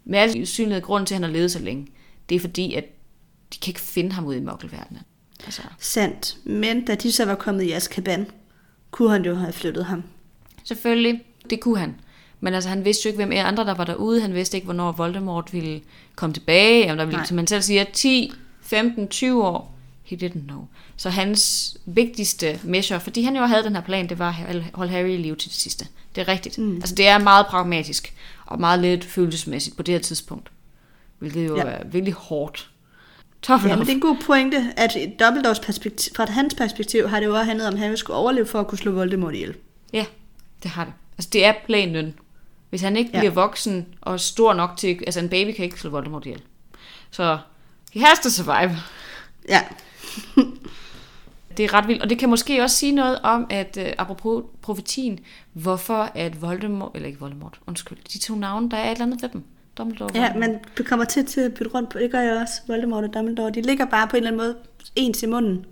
med al sandsynlighed grund til, at han har levet så længe. Det er fordi, at de kan ikke finde ham ude i mokkelverdenen. Altså,
Sandt. Men da de så var kommet i Azkaban, kunne han jo have flyttet ham.
Selvfølgelig, det kunne han. Men altså, han vidste jo ikke, hvem er andre, der var derude. Han vidste ikke, hvornår Voldemort ville komme tilbage. Om der ville,
Nej.
som han selv siger, 10, 15, 20 år. He didn't know. Så hans vigtigste measure, fordi han jo havde den her plan, det var at holde Harry i live til det sidste. Det er rigtigt. Mm. Altså, det er meget pragmatisk og meget lidt følelsesmæssigt på det her tidspunkt. Hvilket jo
Ja.
er virkelig hårdt. Tough
Ja, men det er en god pointe, at Dumbledores perspektiv, fra hans perspektiv har det jo også handlet om, at Harry skulle overleve for at kunne slå Voldemort ihjel.
Ja, det har det. Altså, det er planen. Hvis han ikke
Ja.
bliver voksen og stor nok til... Altså, en baby kan ikke slå Voldemort ihjel. Så, he has to survive.
Ja,
Det er ret vildt. Og det kan måske også sige noget om, at uh, apropos profetien, hvorfor at Voldemort... Eller ikke Voldemort, undskyld. De to navne, der er et eller andet ved dem. Dumbledore
ja du kommer til til at bytte rundt på, det gør jeg også, Voldemort og Dumbledore. De ligger bare på en eller anden måde ens i munden.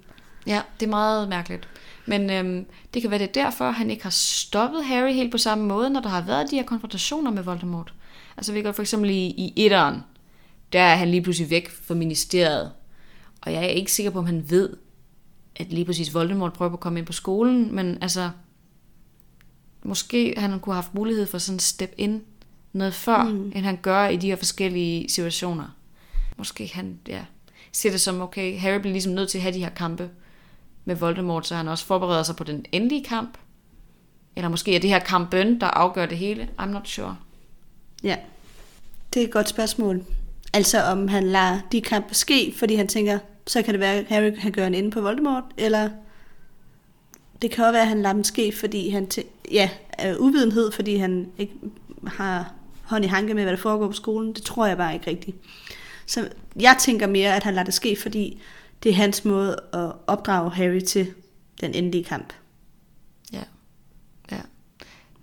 Ja, det er meget mærkeligt. Men øhm, det kan være, det er derfor, han ikke har stoppet Harry helt på samme måde, når der har været de her konfrontationer med Voldemort. Altså vi kan for eksempel i, i etteren, der er han lige pludselig væk fra ministeriet. Og jeg er ikke sikker på, om han ved, at lige præcis Voldemort prøver på at komme ind på skolen, men altså, måske han kunne have haft mulighed for sådan at step ind noget før, mm. end han gør i de her forskellige situationer. Måske han, ja, ser det som, okay, Harry bliver ligesom nødt til at have de her kampe med Voldemort, så han også forbereder sig på den endelige kamp. Eller måske er det her kampen, der afgør det hele. I'm not sure.
Ja, det er et godt spørgsmål. Altså om han lader de kampe ske, fordi han tænker, så kan det være, at Harry kan gøre en ende på Voldemort, eller det kan også være, at han lader dem ske, fordi han tæ- ja, er uvidenhed, fordi han ikke har hånd i hanke med, hvad der foregår på skolen. Det tror jeg bare ikke rigtigt. Så jeg tænker mere, at han lader det ske, fordi det er hans måde at opdrage Harry til den endelige kamp.
Ja. ja.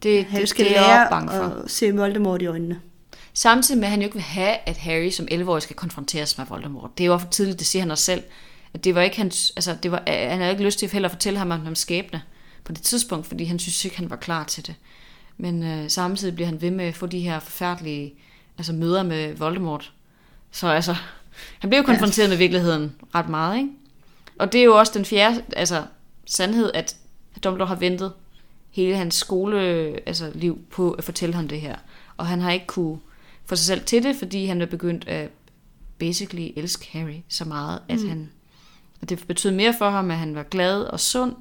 Det,
Harry
det,
skal
det er jeg
lære
bange for.
at se Voldemort i øjnene.
Samtidig med, at han jo ikke vil have, at Harry som 11-årig skal konfronteres med Voldemort. Det er jo for tidligt, det siger han også selv. At det var ikke hans, altså det var, han havde ikke lyst til heller at fortælle ham om hans skæbne på det tidspunkt, fordi han synes ikke, han var klar til det. Men øh, samtidig bliver han ved med at få de her forfærdelige altså, møder med Voldemort. Så altså, han bliver jo konfronteret med virkeligheden ret meget, ikke? Og det er jo også den fjerde altså, sandhed, at Dumbledore har ventet hele hans skole, altså, liv på at fortælle ham det her. og han har ikke kunne få sig selv til det, fordi han er begyndt at basically elske Harry så meget, at mm. han, og det betød mere for ham, at han var glad og sund,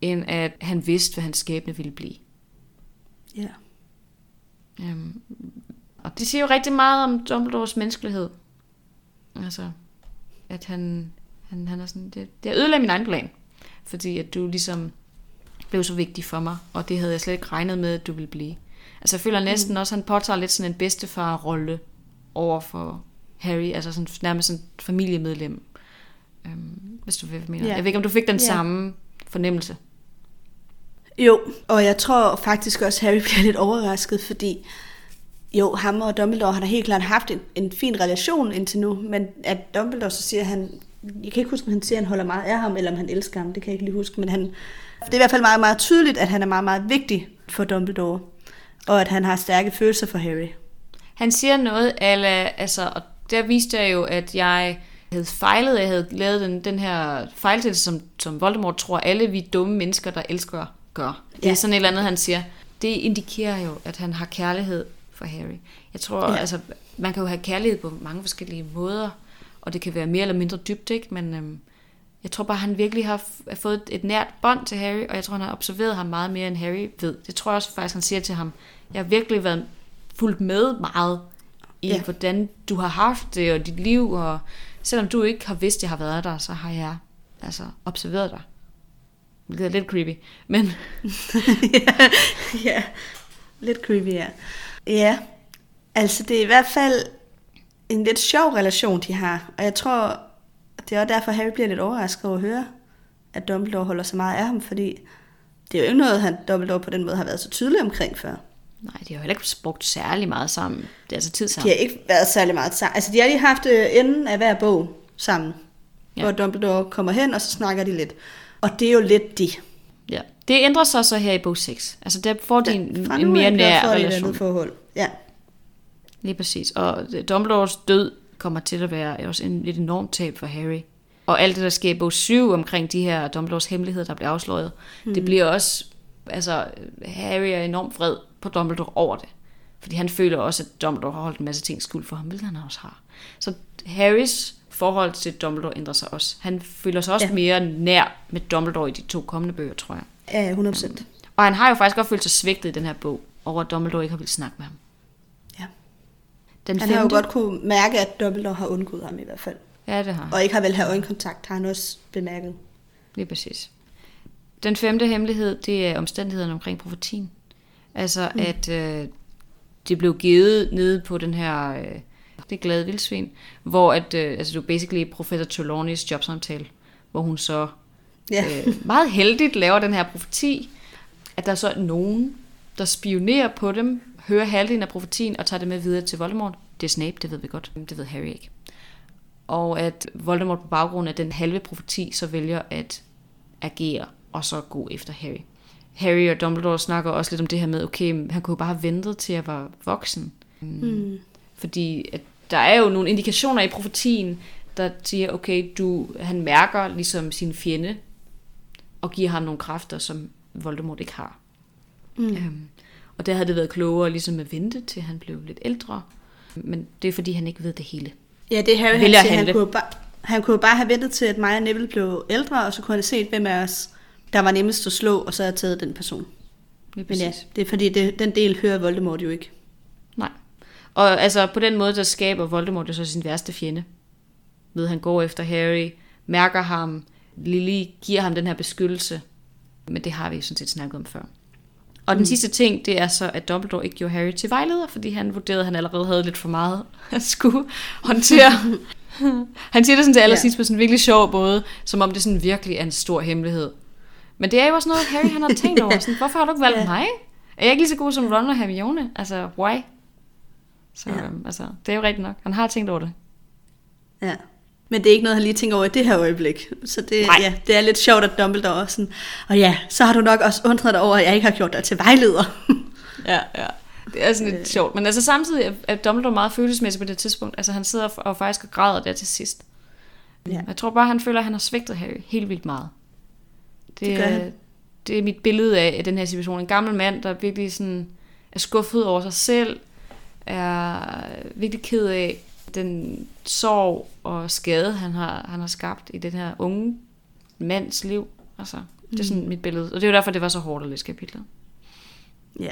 end at han vidste, hvad hans skæbne ville blive.
Ja.
Øhm, og det siger jo rigtig meget om Dumbledores menneskelighed. Altså, at han, han, han er sådan, det, det ødelagde min egen plan, fordi at du ligesom blev så vigtig for mig, og det havde jeg slet ikke regnet med, at du ville blive. Altså jeg føler næsten mm. også, at han påtager lidt sådan en bedstefar-rolle over for Harry, altså sådan, nærmest sådan familiemedlem, øhm, hvis du hvad mener.
Ja.
Jeg ved ikke, om du fik den
Ja.
samme fornemmelse.
Jo, og jeg tror faktisk også, Harry (laughs) bliver lidt overrasket, fordi jo, ham og Dumbledore har da helt klart haft en, en fin relation indtil nu, men at Dumbledore så siger, at han, jeg kan ikke huske, om han siger, at han holder meget af ham, eller om han elsker ham, det kan jeg ikke lige huske, men han, det er i hvert fald meget, meget tydeligt, at han er meget, meget vigtig for Dumbledore, og at han har stærke følelser for Harry.
Han siger noget, ala, altså, og der viste jeg jo, at jeg havde fejlet, jeg havde lavet den, den her fejltagelse, som, som Voldemort tror, alle vi dumme mennesker, der elsker, gør. Det er
Ja.
sådan et eller andet, han siger. Det indikerer jo, at han har kærlighed for Harry. Jeg tror,
Ja.
ja. altså, man kan jo have kærlighed på mange forskellige måder, og det kan være mere eller mindre dybt, ikke? Men øhm, jeg tror bare, han virkelig har fået et nært bånd til Harry, og jeg tror, han har observeret ham meget mere, end Harry ved. Det tror jeg også faktisk, han siger til ham. Jeg har virkelig været fulgt med meget i,
Ja.
hvordan du har haft det, og dit liv, og selvom du ikke har vidst, at jeg har været der, så har jeg altså observeret dig. Det er lidt creepy, men
ja, (laughs) ja, lidt creepy, ja. Ja, altså det er i hvert fald en lidt sjov relation, de har. Og jeg tror, det er også derfor, Harry bliver lidt overrasket over at høre, at Dumbledore holder så meget af ham, fordi det er jo ikke noget, han Dumbledore på den måde har været så tydelig omkring før.
nej, de har jo heller ikke brugt særlig meget sammen. Det er altså tid
De
sammen.
har ikke været særlig meget sammen. Altså, de har lige haft øh, enden af hver bog sammen, ja.
Ja.
hvor Dumbledore kommer hen, og så snakker de lidt. Og det er jo lidt de.
Ja. Det ændrer sig så her i bog 6. Altså der får de en,
Fra
en
nu
mere nær
de et
relation.
andet forhold. Ja.
Lige præcis. Og Dumbledores død kommer til at være også en, et enormt tab for Harry. Og alt det, der sker i bog 7 omkring de her Dumbledores hemmeligheder, der bliver afsløret, mm. det bliver også... Altså, Harry er enormt vred på Dumbledore over det. Fordi han føler også, at Dumbledore har holdt en masse ting skuld for ham, hvilket han også har. Så Harrys forhold til Dumbledore ændrer sig også. Han føler sig også
Ja.
mere nær med Dumbledore i de to kommende bøger, tror jeg.
Ja, 100 procent.
Og han har jo faktisk også følt sig svigtet i den her bog, over at Dumbledore ikke har ville snakke med ham. Den
Han har jo godt kunne mærke, at Dumbledore har undgået ham i hvert fald.
Ja, det har.
Og ikke har vel have øjenkontakt, har han også bemærket.
Lige præcis. Den femte hemmelighed, det er omstændighederne omkring profetien. Altså, mm. at øh, det blev givet nede på den her, øh, det glade vildsvin, hvor at, øh, altså var basically professor Trelawneys jobsamtale, hvor hun så
Ja.
øh, meget heldigt laver den her profeti, at der så er nogen, der spionerer på dem, hører halvdelen af profetien og tager det med videre til Voldemort. Det er Snape, det ved vi godt. Det ved Harry ikke. Og at Voldemort på baggrund af den halve profeti så vælger at agere og så gå efter Harry. Harry og Dumbledore snakker også lidt om det her med, okay, han kunne jo bare have ventet til at være voksen.
Mm.
Fordi at der er jo nogle indikationer i profetien, der siger, okay, du, han mærker ligesom sin fjende, og giver ham nogle kræfter, som Voldemort ikke har.
Mm.
Øhm, og der havde det været klogere ligesom at vente, til han blev lidt ældre. Men det er fordi, han ikke ved det hele.
Ja, det er Harry, han, han,
handle.
kunne jo bare, han kunne jo bare have ventet til, at mig og Neville blev ældre, og så kunne han have set, hvem af os, der var nemmest at slå, og så havde taget den person.
Lige
Men ja, det er fordi, det, den del hører Voldemort jo ikke.
Nej. Og altså på den måde, der skaber Voldemort jo så sin værste fjende. Ved han går efter Harry, mærker ham, Lily giver ham den her beskyttelse. Men det har vi jo sådan set snakket om før. Og den mm. sidste ting, det er så, at Dumbledore ikke gjorde Harry til vejleder, fordi han vurderede, at han allerede havde lidt for meget at skulle håndtere. (laughs) han siger det sådan til allersidst på sådan en virkelig sjov måde, som om det sådan virkelig er en stor hemmelighed. Men det er jo også noget, Harry han har tænkt over. (laughs) Sådan, Hvorfor har du ikke valgt
Ja.
mig? Er jeg ikke lige så god som Ron og Hermione? Altså, why? Så
ja.
øhm, altså, det er jo rigtigt nok. Han har tænkt over det.
Ja. Men det er ikke noget, han lige tænker over i det her øjeblik. Så det,
Nej.
ja, det er lidt sjovt, at Dumbledore også sådan, og ja, så har du nok også undret dig over, at jeg ikke har gjort dig til vejleder. (laughs)
Ja, ja. Det er sådan lidt sjovt. Men altså samtidig er- Dumbledore meget følelsesmæssig på det tidspunkt. Altså han sidder og faktisk og græder der til sidst.
Ja.
Jeg tror bare, han føler, at han har svigtet Harry helt vildt meget.
Det gør
er-
han.
Det er mit billede af, af den her situation. En gammel mand, der virkelig sådan er skuffet over sig selv, er virkelig ked af den sorg og skade, han har, han har skabt i den her unge mands liv. Altså, det er sådan mit billede. Og det er jo derfor, det var så hårdt at læse kapitlet.
Ja.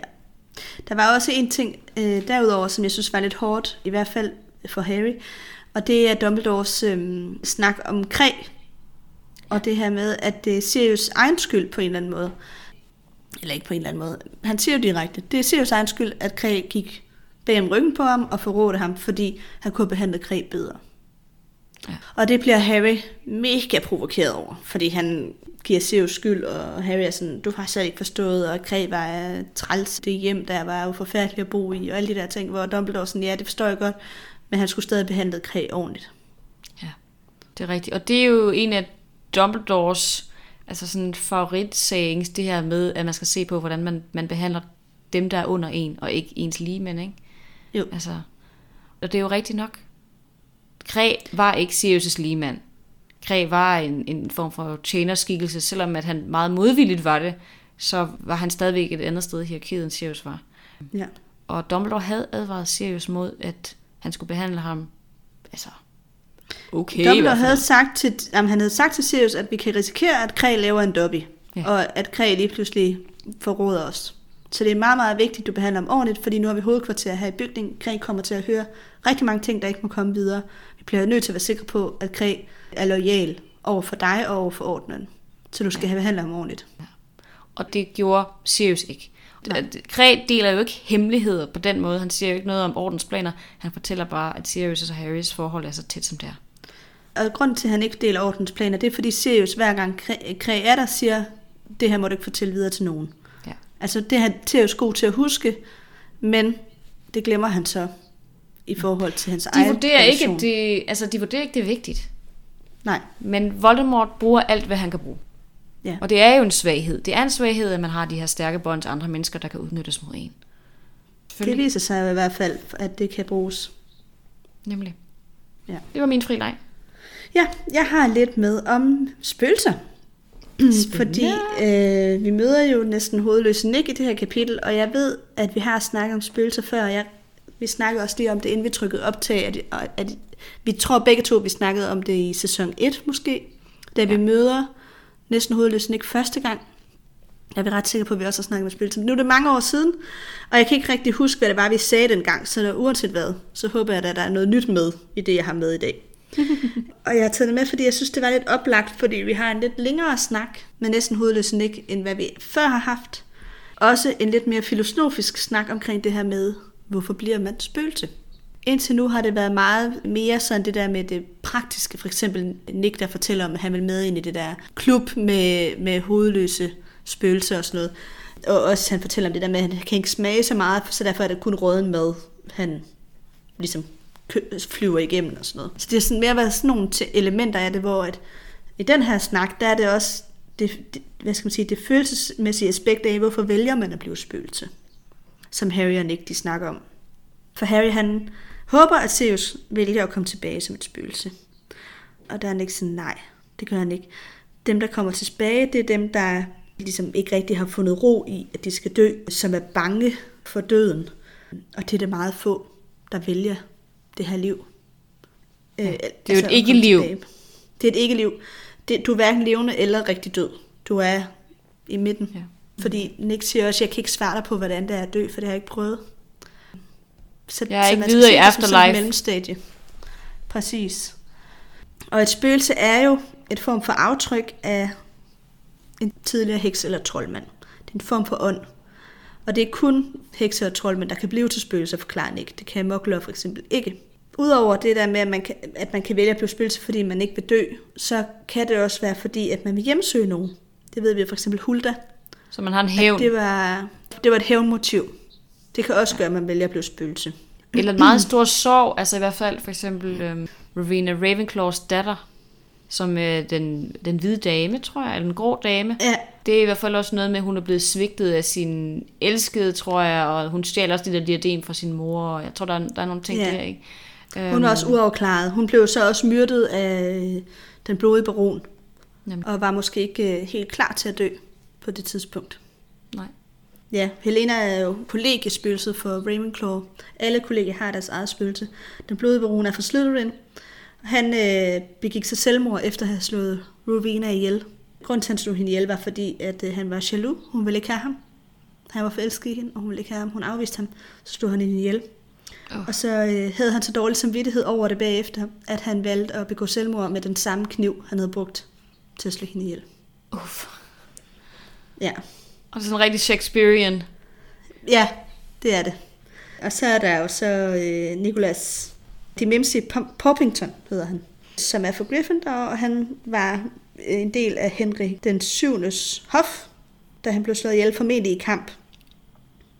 Der var også en ting øh, derudover, som jeg synes var lidt hårdt, i hvert fald for Harry, og det er Dumbledores øh, snak om kræ. Og det her med, at det er Sirius egen skyld på en eller anden måde. Eller ikke på en eller anden måde. Han siger jo direkte, det er Sirius egen skyld, at kræ gik bag om ryggen på ham og forrådte ham, fordi han kunne behandle kræ bedre.
Ja.
Og det bliver Harry mega provokeret over, fordi han giver Sirius skyld, og Harry er sådan, du har slet ikke forstået, og Kræ var træls det hjem, der var jo forfærdeligt at bo i, og alle de der ting, hvor Dumbledore sådan, ja, det forstår jeg godt, men han skulle stadig behandle Kræ ordentligt.
Ja, det er rigtigt. Og det er jo en af Dumbledores altså sådan favoritsayings, det her med, at man skal se på, hvordan man, man behandler dem, der er under en, og ikke ens ligemænd, ikke?
Jo.
Altså, og det er jo rigtigt nok. Kræ var ikke Sirius' ligemand. Kræ var en, en form for tjenerskikkelse, selvom at han meget modvilligt var det, så var han stadigvæk et andet sted i hierarkiet, end Sirius var.
Ja.
Og Dumbledore havde advaret Sirius mod, at han skulle behandle ham, altså, okay
Dumbledore havde sagt til, jamen, han havde sagt til Sirius, at vi kan risikere, at Kræ laver en dobby,
ja.
og at Kræ lige pludselig forråder os. Så det er meget, meget vigtigt, at du behandler ham ordentligt, fordi nu har vi hovedkvarter her i bygningen. Kræ kommer til at høre rigtig mange ting, der ikke må komme videre. Vi bliver nødt til at være sikre på, at Kræ er lojal over for dig og over for ordenen. Så du skal have behandlet ham ordentligt.
Og det gjorde Sirius ikke. Kræ deler jo ikke hemmeligheder på den måde. Han siger jo ikke noget om ordensplaner. Han fortæller bare, at Sirius og Harrys forhold er så tæt som det er.
Og grunden til, at han ikke deler ordensplaner, det er, fordi Sirius hver gang Kræ er der, siger, det her må du ikke fortælle videre til nogen. Altså det er Sirius god til at huske, men det glemmer han så i forhold til hans
De
egen
vurderer, ikke,
relation.
det, altså, de vurderer ikke, det er vigtigt.
Nej,
Men Voldemort bruger alt, hvad han kan bruge.
ja.
Og det er jo en svaghed. Det er en svaghed, at man har de her stærke bånd til andre mennesker, der kan udnyttes mod en.
Det viser sig i hvert fald, at det kan bruges.
Nemlig.
Ja.
Det var min fri leg.
Ja, jeg har lidt med om spøgelser. Fordi øh, vi møder jo næsten hovedløse Nick i det her kapitel, og jeg ved, at vi har snakket om spøgelser før. og Jeg, vi snakkede også lige om det, inden vi trykkede optag. At, at, at, vi tror begge to, vi snakkede om det i sæson 1 måske, da ja. vi møder næsten hovedløse Nick første gang. Jeg er ret sikker på, at vi også har snakket med spøgelser. Nu er det mange år siden, og jeg kan ikke rigtig huske, hvad det var, vi sagde dengang. Så der, uanset hvad, så håber jeg, at der er noget nyt med i det, jeg har med i dag. Og jeg har taget det med, fordi jeg synes, det var lidt oplagt, fordi vi har en lidt længere snak med næsten hovedløs Nick, end hvad vi før har haft. Også en lidt mere filosofisk snak omkring det her med, hvorfor bliver man spøgelse? Indtil nu har det været meget mere sådan det der med det praktiske. For eksempel Nick, der fortæller om, at han vil med ind i det der klub med, med hovedløse spøgelser og sådan noget. Og også han fortæller om det der med, at han kan ikke smage så meget, så derfor er det kun råden mad, han ligesom flyver igennem og sådan noget. Så det er sådan mere været sådan nogle elementer af det, hvor at i den her snak, der er det også det, det, hvad skal man sige, det følelsesmæssige aspekt af, hvorfor vælger man at blive spøgelse, som Harry og Nick de snakker om. For Harry han håber, at Sirius vælger at komme tilbage som et spøgelse. Og der er Nick ikke sådan, nej, det gør han ikke. Dem, der kommer tilbage, det er dem, der ligesom ikke rigtig har fundet ro i, at de skal dø, som er bange for døden. Og det er det meget få, der vælger det her liv. Ja,
det er jo et ikke-liv.
Det er et ikke-liv. Det, du er hverken levende eller rigtig død. Du er i midten.
Ja.
Fordi Nick siger også, at jeg kan ikke svare dig på, hvordan det er at dø, for det har jeg ikke prøvet. Så,
Jeg er ikke
man
videre i
det som
afterlife.
mellemstadie. Præcis. Og et spøgelse er jo et form for aftryk af en tidligere heks eller troldmand. Det er en form for ånd. Og det er kun hekse og troldmænd, der kan blive til spøgelser, forklarer Nick. Det kan mokler for eksempel ikke. Udover det der med, at man, kan, at man kan vælge at blive spøgelse, fordi man ikke vil dø, så kan det også være fordi, at man vil hjemsøge nogen. Det ved vi for eksempel Hulda.
Så man har en hævn.
Det var, det var et hævnmotiv. Det kan også gøre, at man vælger at blive spøgelse.
Eller en meget stor sorg, altså i hvert fald for eksempel øhm, Rowena Ravenclaws datter, som øh, den, den hvide dame, tror jeg, eller den grå dame.
Ja,
Det er i hvert fald også noget med, at hun er blevet svigtet af sin elskede, tror jeg, og hun stjal også det der diadem fra sin mor, og jeg tror, der er, der er nogle ting
Ja.
der, ikke?
Hun er også uafklaret. Hun blev så også myrdet af den blodige baron.
Jamen.
Og var måske ikke øh, helt klar til at dø på det tidspunkt.
Nej.
Ja, Helena er jo kollegiespøgelset for Ravenclaw. Alle kollegier har deres eget spøgelse. Den blodige baron er fra Slytherin. Han øh, begik sig selvmord efter at have slået Rowena ihjel. Grunden til, at han slog hende ihjel, var fordi, at øh, han var jaloux. Hun ville ikke have ham. Han var forelsket i hende, og hun ville ikke have ham. Hun afviste ham, så slog han hende ihjel.
Åh.
Og så øh, havde han så dårlig samvittighed over det bagefter, at han valgte at begå selvmord med den samme kniv, han havde brugt til at slå hende ihjel.
Uff.
Ja,
Og sådan en rigtig Shakespearean.
ja det er det. Og så er der jo så øh, Nicholas Dimimsi Poppington, hedder han, som er fra Gryffindor, og han var en del af Henry den 7. hof, da han blev slået ihjel, formentlig i kamp.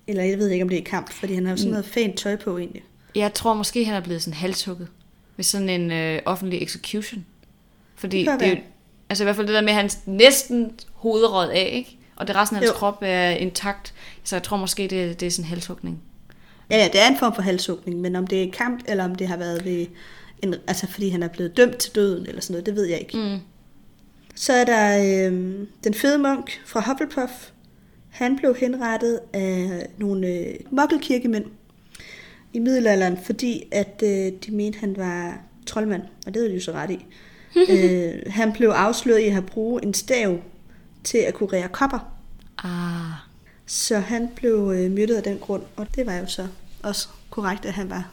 Eller jeg ved ikke, om det er kamp, fordi han har sådan
Mm.
noget fænt tøj på egentlig.
Jeg tror måske, han er blevet sådan halshugget. Ved sådan en øh, offentlig execution. Fordi
Det
det, er jo, altså i hvert fald det der med, at han næsten hovedrød af, ikke? Og det resten af hans
Jo.
krop er intakt. Så jeg tror måske, det, det er sådan en halshugning.
Ja, ja, det er en form for halshugning, men om det er kamp, eller om det har været ved en, altså fordi han er blevet dømt til døden, eller sådan noget, det ved jeg ikke.
Mm.
Så er der øh, den fede munk fra Hufflepuff. Han blev henrettet af nogle øh, mokkelkirkemænd i middelalderen, fordi at øh, de mente, han var troldmand, og det havde de jo så ret i. (laughs) øh, han blev afsløret i at have brugt en stav til at kurere kopper,
Ah.
så han blev øh, myrdet af den grund, og det var jo så også korrekt, at han var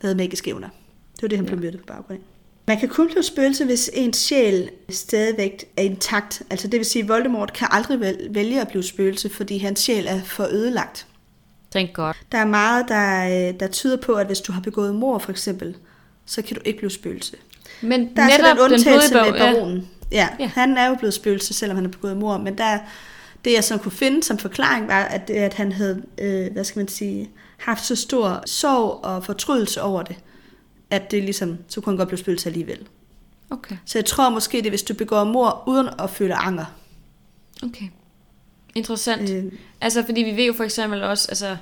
havde magiske evner. Det var det, han blev myrdet på baggrund af. Man kan kun blive spøgelse, hvis ens sjæl stadigvæk er intakt. Altså det vil sige, at Voldemort kan aldrig væl- vælge at blive spøgelse, fordi hans sjæl er for ødelagt.
Thank God.
Der er meget, der, øh, der tyder på, at hvis du har begået mord for eksempel, så kan du ikke blive spøgelse.
Men
Der er
netop
den undtagelse
blodige
med baronen. Ja.
Ja.
han er jo blevet spøgelse, selvom han har begået mord, men der, det jeg så kunne finde som forklaring var, at, at han havde, øh, hvad skal man sige, haft så stor sorg og fortrydelse over det, at det ligesom, så kunne han godt blive spøgelse alligevel.
Okay,
Så jeg tror måske, det er, hvis du begår mord uden at føle anger.
okay. Interessant.
Øh,
Altså, fordi vi ved jo for eksempel også, altså,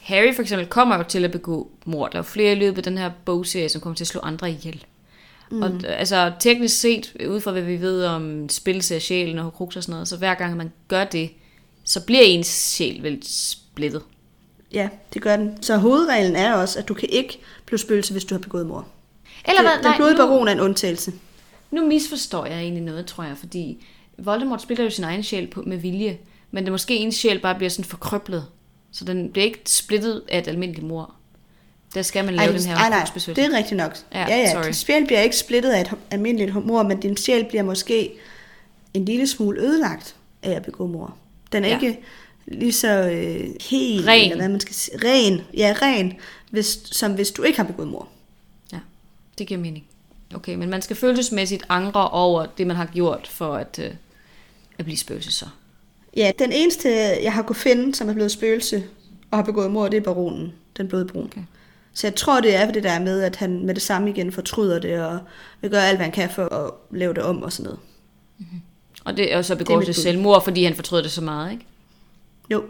Harry for eksempel kommer jo til at begå mord. Der er jo flere i løbet af den her bogserie, som kommer til at slå andre ihjel. Mm. Og altså, teknisk set, ud fra hvad vi ved om spillelse af sjælen og horcrux og sådan noget, så hver gang man gør det, så bliver ens sjæl vel splittet.
Ja, det gør den. Så hovedreglen er også, at du kan ikke blive spøgelse, hvis du har begået mord.
Eller hvad?
Den,
nu,
baron er en undtagelse.
nu misforstår jeg egentlig noget, tror jeg, fordi Voldemort spiller jo sin egen sjæl på, med vilje, men det måske ens sjæl bare bliver sådan forkrøblet, så den bliver ikke splittet af et almindeligt mor. Der skal man lave
Ej,
den her
ej, nej,
horcruxbeskyttelse.
det er rigtigt nok.
Ja,
Ja, ja,
sorry.
din sjæl bliver ikke splittet af et almindeligt mor, men din sjæl bliver måske en lille smule ødelagt af at begå mor. Den er
ja.
ikke lige så øh, helt,
Ren.
eller hvad man skal sige, ren, ja, ren, hvis, som hvis du ikke har begået mor.
Ja, det giver mening. Okay, men man skal følelsesmæssigt angre over det, man har gjort for at, øh, at blive spøgelse så.
Ja, den eneste, jeg har kunnet finde, som er blevet spøgelse og har begået mor, det er baronen, den bløde brun.
Okay.
Så jeg tror, det er det der med, at han med det samme igen fortryder det, og vil gøre alt, hvad han kan for at lave det om og sådan noget.
Og det jo så
Det
begår til
bud.
selvmord, fordi han fortrød det så meget, ikke?
Jo,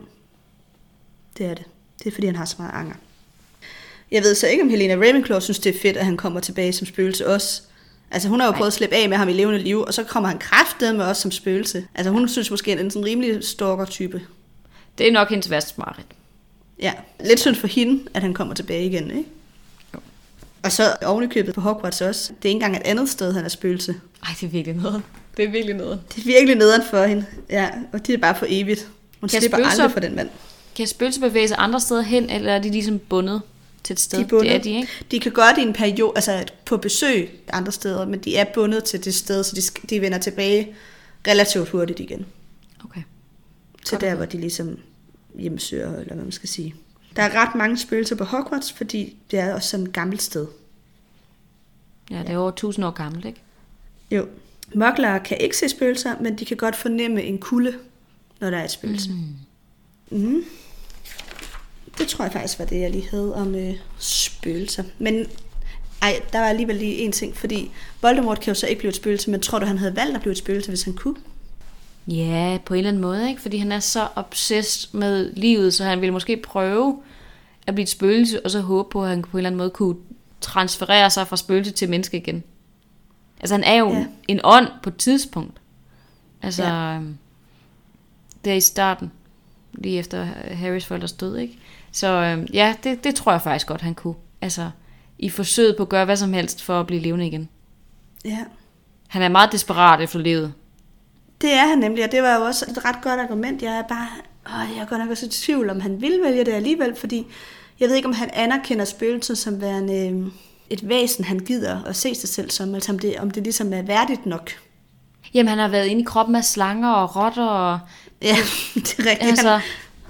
det er det. Det er, fordi han har så meget anger. Jeg ved så ikke, om Helena Ravenclaw synes, det er fedt, at han kommer tilbage som spøgelse også. Altså, hun har jo
Nej.
prøvet at slippe af med ham i levende liv, og så kommer han kraftet med os som spøgelse. Altså, hun synes måske, at han er en sådan rimelig stalker-type.
Det er nok hendes værste mareridt.
Ja, lidt synd for hende, at han kommer tilbage igen, ikke?
Jo.
Og så ovenikøbet på Hogwarts også. Det er ikke engang et andet sted, han er spøgelse.
Ej, det er virkelig noget. Det er virkelig noget.
Det er virkelig nederen for hende. Ja, og det er bare for evigt. Hun
Kan
slipper
spøgelser-
aldrig for den mand.
Kan spøgelser bevæge sig andre steder hen, eller er de ligesom bundet til et sted?
De er bundet.
Det er de, ikke?
De kan godt i en periode, altså på besøg andre steder, men de er bundet til det sted, så de, de vender tilbage relativt hurtigt igen.
Okay.
Til
Godt
der,
at
hvor de ligesom hjemmesøger, eller hvad man skal sige. Der er ret mange spøgelser på Hogwarts, fordi det er også sådan et gammelt sted.
Ja, det er over 1000 år gammelt, ikke?
Jo. Mokler kan ikke se spøgelser, men de kan godt fornemme en kulde, når der er et spøgelse. Mm. Mm. Det tror jeg faktisk var det, jeg lige havde om øh, spøgelser. Men ej, der var alligevel lige en ting, fordi Voldemort kan jo så ikke blive et spøgelse, men tror du, han havde valgt at blive et spøgelse, hvis han kunne?
Ja, på en eller anden måde, ikke? Fordi han er så obsessed med livet, så han ville måske prøve at blive et spøgelse, og så håbe på, at han på en eller anden måde kunne transferere sig fra spøgelse til menneske igen. Altså, han er jo ja. En ånd på et tidspunkt. Altså,
Ja.
Ja. det er i starten. lige efter Harrys forældres død, ikke? Så øh, ja, det, det tror jeg faktisk godt, han kunne. Altså, i forsøget på at gøre hvad som helst for at blive levende igen.
Ja.
Han er meget desperat efter livet.
Det er han nemlig, og det var jo også et ret godt argument. Jeg er bare, åh, jeg er godt nok også i tvivl, om han vil vælge det alligevel, fordi jeg ved ikke, om han anerkender spøgelser som værende øh, et væsen, han gider at se sig selv som, altså om det, om det ligesom er værdigt nok.
Jamen, han har været inde i kroppen af slanger og rotter og...
Ja, (laughs) det er rigtigt.
Altså,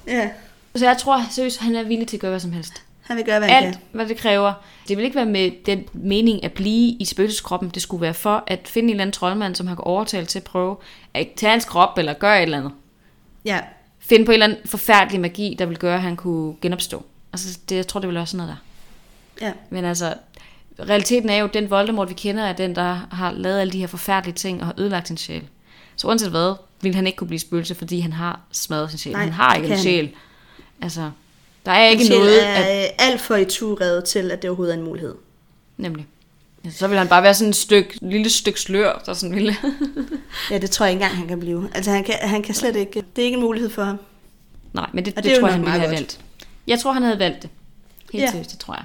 ja,
så jeg tror seriøst, han er villig til at gøre hvad som helst.
han vil gøre, hvad han
Alt,
kan.
hvad det kræver. Det vil ikke være med den mening at blive i spøgelseskroppen. Det skulle være for at finde en eller anden troldmand, som har overtalt til at prøve at tage hans krop eller gøre et eller andet.
Ja,
Finde på en eller anden forfærdelig magi, der vil gøre, at han kunne genopstå. Altså, det, jeg tror, det vil være sådan noget der.
ja,
Men altså, realiteten er jo, at den Voldemort, vi kender, er den, der har lavet alle de her forfærdelige ting og har ødelagt sin sjæl. Så uanset hvad, vil han ikke kunne blive spøgelse, fordi han har smadret sin sjæl.
Nej,
han har ikke en sjæl. Altså, der er ikke
Sjæl
noget,
er
at,
øh, alt for i turet til, at det overhovedet er en mulighed.
nemlig. Ja, så vil han bare være sådan et stykke, lille stykke slør, der sådan ville. (laughs)
Ja, det tror jeg ikke engang, han kan blive. Altså, han kan, han kan slet ikke... Det er ikke en mulighed for ham.
Nej, men det, det,
det
tror jeg, han ville have
godt.
valgt. Jeg tror, han havde valgt det. Helt
ja.
seriøst, det tror jeg.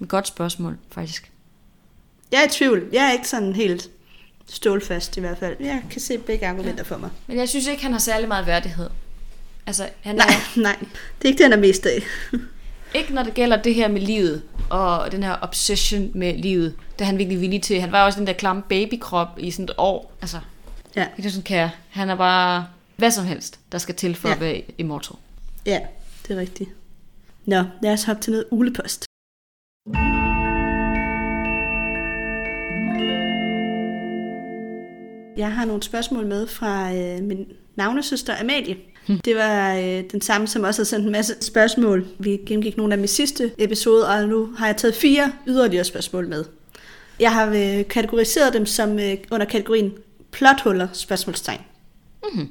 Et godt spørgsmål, faktisk.
Jeg er i tvivl. Jeg er ikke sådan helt stålfast i hvert fald. Jeg kan se begge argumenter for mig.
Men jeg synes ikke, han har særlig meget værdighed. Altså, han
Nej,
er, (laughs)
nej. Det er ikke det, han er mest af. (laughs)
ikke når det gælder det her med livet, og den her obsession med livet, det er han virkelig villig til. Han var også den der klamme babykrop i sådan et år. Altså,
Ja,
ikke sådan kære. Han er bare hvad som helst, der skal til for
Ja.
ja. at være immortal.
ja, det er rigtigt. Nå, lad os hoppe til noget ulepost. Jeg har nogle spørgsmål med fra øh, min navnesøster Amalie. Det var øh, den samme, som også har sendt en masse spørgsmål. Vi gennemgik nogle af i sidste episode, og nu har jeg taget fire yderligere spørgsmål med. Jeg har øh, kategoriseret dem som øh, under kategorien plothuller spørgsmålstegn.
Mhm.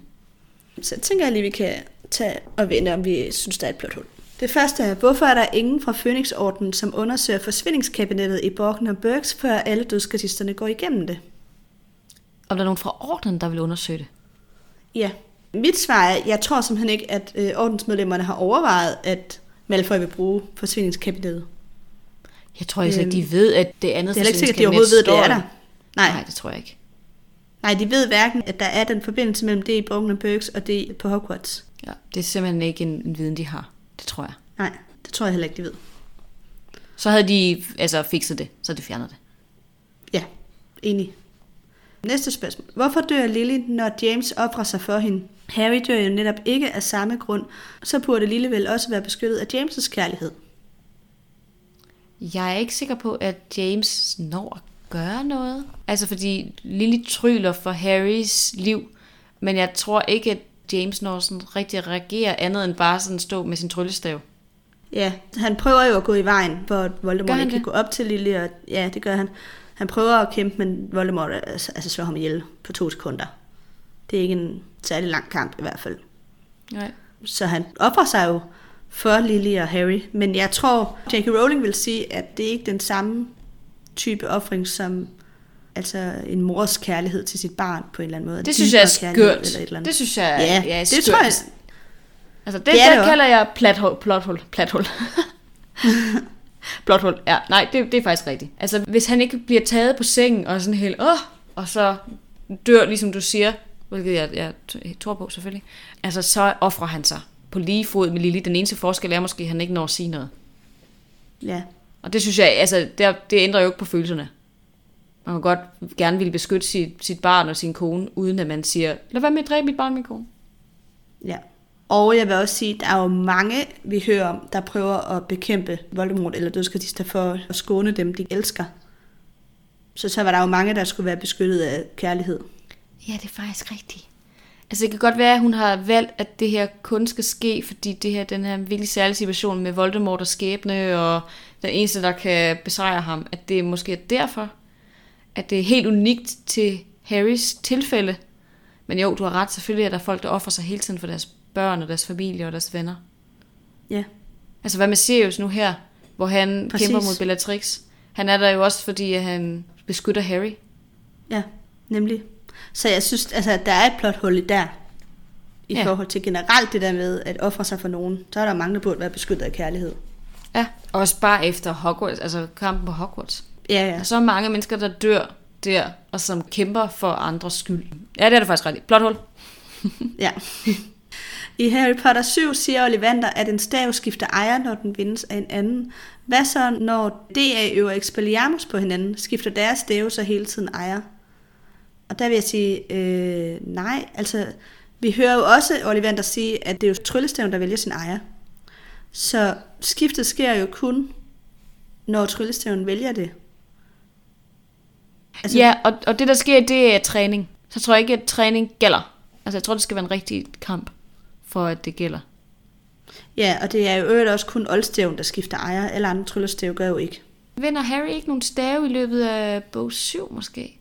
Så tænker jeg lige, vi kan tage og vende, om vi synes, der er et plothul. Det første er, hvorfor er der ingen fra Phoenix-ordenen, som undersøger forsvindingskabinettet i Borgen og Burks, før alle dødskatisterne går igennem det?
Om der er nogen fra ordenen, der vil undersøge det.
Ja. Mit svar er, jeg tror simpelthen ikke, at øh, ordensmedlemmerne har overvejet, at Malfoy vil bruge forsvindingskabinettet.
Jeg tror ikke, at
Øhm,
de ved, at det andet
Det er ikke sikkert, at de overhovedet ved, at det er der. Nej.
Nej, det tror jeg ikke.
Nej, de ved hverken, at der er den forbindelse mellem det i og Burks og det på Hogwarts.
Ja, det er simpelthen ikke en, en viden, de har. Det tror jeg.
Nej, det tror jeg heller ikke, de ved.
Så havde de altså fikset det, så havde de fjernet det.
Ja, enig. Næste spørgsmål. Hvorfor dør Lily, når James offrer sig for hende? Harry dør jo netop ikke af samme grund, så burde Lily vel også være beskyttet af James' kærlighed.
Jeg er ikke sikker på, at James når at gøre noget. Altså fordi Lily tryller for Harrys liv, men jeg tror ikke, at James når sådan rigtig reagere andet end bare sådan stå med sin tryllestav.
Ja, han prøver jo at gå i vejen, hvor Voldemort ikke kan gå op til Lily, og ja, det gør han. Han prøver at kæmpe, men Voldemort altså, altså slår ham ihjel på to sekunder. Det er ikke en særlig lang kamp i hvert fald.
Nej.
Så han offrer sig jo for Lily og Harry. Men jeg tror, J.K. Rowling vil sige, at det er ikke den samme type offring som altså en mors kærlighed til sit barn på en eller anden måde.
Det synes jeg er skørt.
Eller et eller andet.
Det synes jeg
ja,
ja, er
det
skørt.
tror jeg.
Altså det,
Det
det,
er det
der
også.
kalder jeg plathul. Plothul. Plathul. (laughs) Plothul. Ja, nej, det, det er faktisk rigtigt. Altså hvis han ikke bliver taget på sengen og sådan helt, åh, og så dør, ligesom du siger, hvilket jeg, jeg tror på selvfølgelig, altså så offrer han sig på lige fod med Lily. Den eneste forskel er måske, at han ikke når at sige noget.
Ja,
Og det synes jeg, altså det, det ændrer jo ikke på følelserne. Man kan godt gerne ville beskytte sit, sit barn og sin kone, uden at man siger, lad være med at dræbe mit barn og min kone.
ja. Og jeg vil også sige, at der er jo mange, vi hører om, der prøver at bekæmpe Voldemort eller dødskatister for at skåne dem, de elsker. Så så var der jo mange, der skulle være beskyttet af kærlighed.
Ja, det er faktisk rigtigt. Altså det kan godt være, at hun har valgt, at det her kun skal ske, fordi det her, den her virkelig særlige situation med Voldemort og skæbne, og den eneste, der kan besejre ham, at det måske er derfor, at det er helt unikt til Harrys tilfælde. Men jo, du har ret, selvfølgelig er der folk, der offrer sig hele tiden for deres børn og deres familie og deres venner.
Ja,
Altså hvad med Sirius nu her, hvor han
Præcis.
Kæmper mod Bellatrix. Han er der jo også, fordi han beskytter Harry.
ja, nemlig. Så jeg synes, altså, at der er et plothul i der. i
Ja.
forhold til generelt det der med at ofre sig for nogen. Så er der mange, der burde være beskyttet af kærlighed.
Ja, også bare efter Hogwarts, altså kampen på Hogwarts.
Ja,
Der
ja.
er så mange mennesker, der dør der, og som kæmper for andres skyld. Ja, det er du faktisk ret i. Blot hul.
ja. (laughs) I Harry Potter 7 siger Ollivander, at en stav skifter ejer, når den vindes af en anden. Hvad så, når DA øver Expelliarmus på hinanden? Skifter deres stave så hele tiden ejer? Og der vil jeg sige, øh, nej. Altså, vi hører jo også Ollivander sige, at det er jo tryllestaven, der vælger sin ejer. Så skiftet sker jo kun, når tryllestaven vælger det.
Altså, ja, og, og det der sker, det er træning. Så tror jeg ikke, at træning gælder. Altså, jeg tror, det skal være en rigtig kamp, for at det gælder.
Ja, og det er jo øvrigt også kun oldstaven, der skifter ejer. Alle andre tryllestave gør jo ikke.
Vinder Harry ikke nogen stave i løbet af bog 7, måske?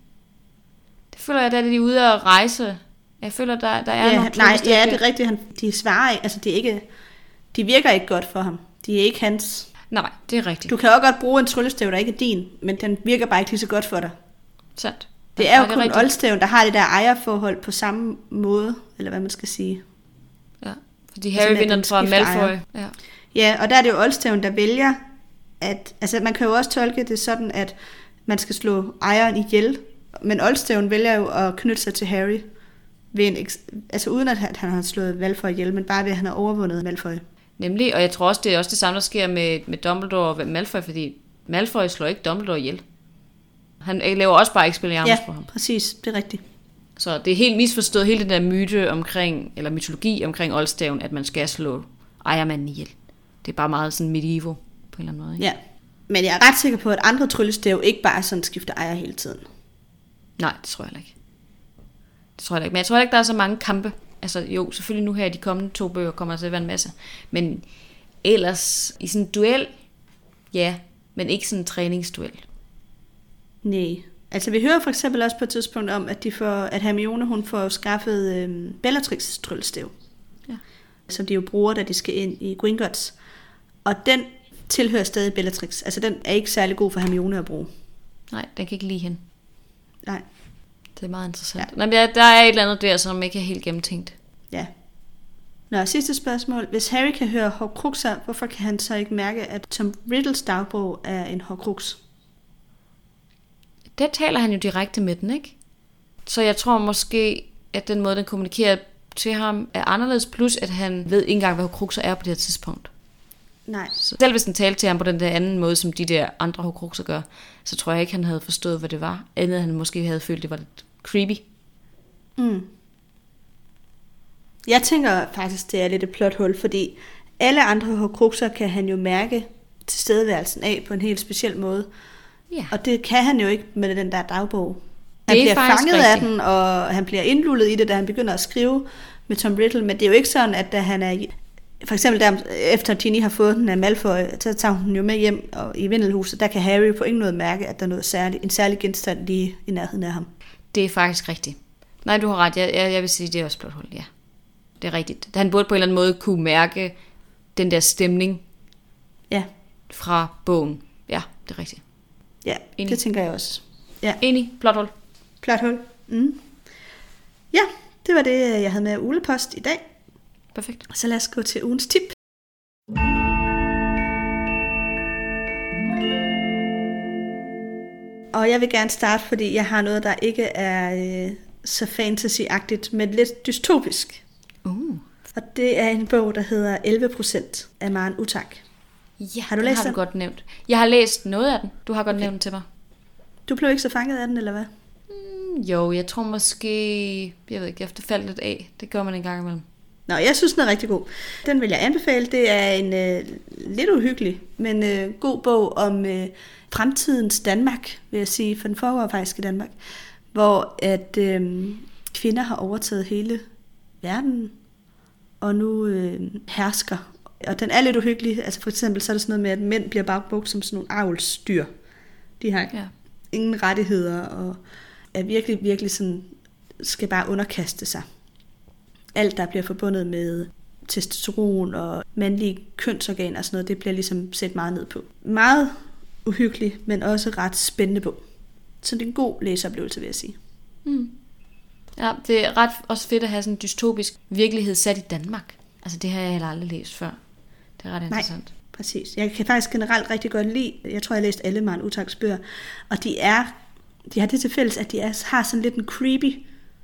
Det føler jeg, da de er ude at rejse. Jeg føler, der, der er
ja,
nogle
nej, ja, det er rigtigt. Han, de svarer ikke. Altså, det er ikke, de virker ikke godt for ham. De er ikke hans.
Nej, det er rigtigt.
Du kan også godt bruge en tryllestav, der ikke er din, men den virker bare ikke lige så godt for dig.
Sandt.
Det er jo
Ja,
kun
rigtigt.
oldstaven, der har det der ejerforhold på samme måde, eller hvad man skal sige.
Ja, fordi
Altså,
Harry
at
vinder
den
fra Malfoy.
ejer.
Ja.
Ja, og der er det jo oldstaven, der vælger, at, altså man kan jo også tolke det sådan, at man skal slå ejeren ihjel, men oldstaven vælger jo at knytte sig til Harry, ved en, altså uden at han har slået Malfoy ihjel, men bare ved at han har overvundet Malfoy.
Nemlig, og jeg tror også, det er også det samme, der sker med, med Dumbledore og Malfoy, fordi Malfoy slår ikke Dumbledore ihjel. Han øh, laver også bare Expelliarmus
Ja,
på ham.
præcis, det er rigtigt.
Så det er helt misforstået, hele den der myte omkring, eller mytologi omkring Oldstaven, at man skal slå ejermanden ihjel. Det er bare meget sådan medieval på en eller anden måde. Ikke?
Ja. Men jeg er ret sikker på, at andre tryllestav ikke bare sådan skifter ejer hele tiden.
Nej, det tror jeg ikke. Det tror jeg ikke. Men jeg tror ikke, der er så mange kampe. Altså jo, selvfølgelig nu her i de kommende to bøger kommer der til at være en masse. Men ellers i sådan en duel, ja, men ikke sådan en træningsduel.
Nej. Altså vi hører for eksempel også på et tidspunkt om, at, de får, at Hermione hun får skaffet øhm, Bellatrix tryllestav.
Ja.
Som de jo bruger, da de skal ind i Gringotts. Og den tilhører stadig Bellatrix. Altså den er ikke særlig god for Hermione at bruge.
Nej, den kan ikke lide hende.
Nej.
Det er meget interessant. Ja. Nå, men der er et eller andet der, som ikke er helt gennemtænkt.
Ja. Nå, sidste spørgsmål. Hvis Harry kan høre Horcruxer, hvorfor kan han så ikke mærke, at Tom Riddles dagbog er en Horcrux?
Der taler han jo direkte med den, ikke? Så jeg tror måske, at den måde, den kommunikerer til ham, er anderledes. Plus, at han ved ikke engang, hvad Horcruxer er på det her tidspunkt.
Nej.
Så selv hvis den talte til ham på den der anden måde, som de der andre Horcruxer gør, så tror jeg ikke, han havde forstået, hvad det var. Andet han måske havde følt, det var lidt creepy.
Mm. Jeg tænker faktisk, det er lidt et plothul, fordi alle andre Horcruxer kan han jo mærke tilstedeværelsen af på en helt speciel måde.
Ja.
Og det kan han jo ikke med den der dagbog. Han
Det er
bliver fanget af
rigtigt.
den, og han bliver indlullet i det, da han begynder at skrive med Tom Riddle. Men det er jo ikke sådan, at da han er... For eksempel der, efter Ginny har fået den af Malfoy, så tager hun jo med hjem og i vindelhuset. Der kan Harry på ingen måde mærke, at der er noget særligt, en særlig genstand lige i nærheden af ham.
Det er faktisk rigtigt. Nej, du har ret. Jeg, jeg, jeg vil sige, det er også plothul, ja. Det er rigtigt. Han burde på en eller anden måde kunne mærke den der stemning
Ja,
fra bogen. Ja, det er rigtigt.
Ja
Enig.
det tænker jeg også. Ja.
Enig, plothul.
Plothul. Mm. Ja, det var det, jeg havde med ulepost i dag.
Perfekt.
Så lad os gå til ugens tip. Og jeg vil gerne starte, fordi jeg har noget, der ikke er øh, så fantasyagtigt, men lidt dystopisk.
Uh.
Og det er en bog, der hedder 11% af Maren Utak.
Ja,
Har du læst
har
den?
du godt nævnt. Jeg har læst noget af den. Du har godt okay. nævnt den til mig.
Du blev ikke så fanget af den, eller hvad?
Mm, Jo, jeg tror måske... Jeg ved ikke, efter faldt lidt af. Det gør man en gang imellem.
Nå, jeg synes, den er rigtig god. Den vil jeg anbefale. Det er en øh, lidt uhyggelig, men øh, god bog om øh, fremtidens Danmark, vil jeg sige, for den foregår faktisk i Danmark, hvor at øh, kvinder har overtaget hele verden, og nu øh, hersker. Og den er lidt uhyggelig. Altså for eksempel så er der sådan noget med, at mænd bliver bare brugt som sådan nogle avlsdyr. De har
Ja.
ingen rettigheder, og er virkelig, virkelig sådan, skal bare underkaste sig alt, der bliver forbundet med testosteron og mandlige kønsorganer og sådan noget, det bliver ligesom set meget ned på. Meget uhyggelig, men også ret spændende bog. Så det er en god læseoplevelse, vil jeg sige.
Mm. Ja, det er ret også fedt at have sådan en dystopisk virkelighed sat i Danmark. Altså det har jeg heller aldrig læst før. Det er ret interessant.
Præcis. Jeg kan faktisk generelt rigtig godt lide, jeg tror, jeg har læst alle Maren Utaks bøger, og de er, de har det til fælles, at de er, har sådan lidt en creepy,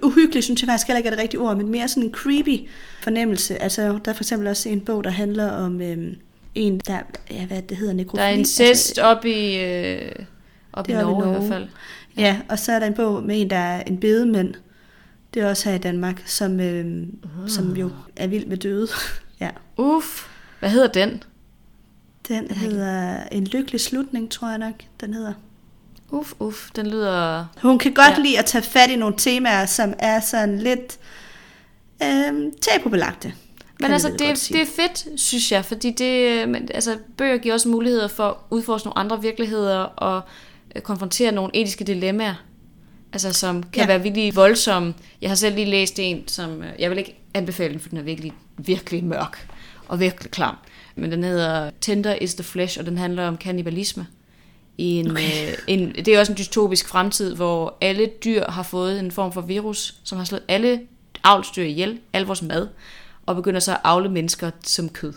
uhyggelig, synes jeg faktisk heller ikke er det rigtige ord, men mere sådan en creepy fornemmelse. Altså, der er for eksempel også en bog, der handler om øhm, en, der, ja, hvad det hedder, nekrofili.
Der er incest altså, op i, øh, op i Norge,
oppe i
i hvert
Norge.
fald.
Ja, og så er der en bog med en, der er en bedemand. Det er også her i Danmark, som, øh,
Ah.
som jo er vild med døde. (laughs) ja.
Uff, hvad hedder den?
Den hedder En lykkelig slutning, tror jeg nok, den hedder.
Uff, uff, den lyder...
Hun kan godt
Ja.
lide at tage fat i nogle temaer, som er sådan lidt øh, tabubelagte.
Men altså, det, det er fedt, synes jeg, fordi det, men, altså, bøger giver også muligheder for at udforske nogle andre virkeligheder og øh, konfrontere nogle etiske dilemmaer, altså, som kan ja.
Ja.
være virkelig voldsomme. Jeg har selv lige læst en, som øh, jeg vil ikke anbefale den, for den er virkelig, virkelig mørk og virkelig klam. Men den hedder Tender is the Flesh, og den handler om kannibalisme. I en, okay. øh, en, det er også en dystopisk fremtid, hvor alle dyr har fået en form for virus, som har slået alle avlsdyr ihjel, al vores mad, og begynder så at avle mennesker som kød.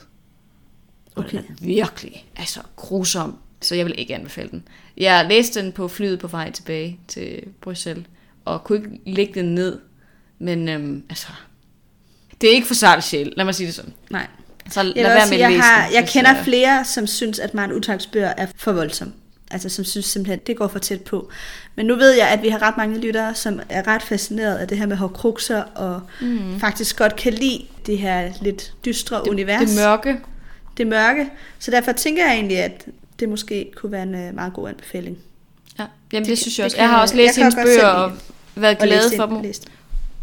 Og okay. den er virkelig altså, grusom, så jeg vil ikke anbefale den. Jeg læste den på flyet på vej tilbage til Bruxelles, og kunne ikke lægge den ned, men øhm, altså, det er ikke for sart sjæl, lad mig sige det sådan.
Nej.
Så lad
Jeg,
være med
jeg,
læse
har, jeg kender
øh,
flere, som synes, at Maren Utaks bøger er for voldsom. Altså som synes simpelthen, det går for tæt på. Men nu ved jeg, at vi har ret mange lyttere, som er ret fascineret af det her med hårdkrukser, og mm. faktisk godt kan lide det her lidt dystre
det,
univers.
det mørke.
det mørke. Så derfor tænker jeg egentlig, at det måske kunne være en øh, meget god anbefaling.
Ja, jamen det,
Det
synes jeg også. Jeg har også læst
jeg
hendes bøger og været glad for dem.
læst.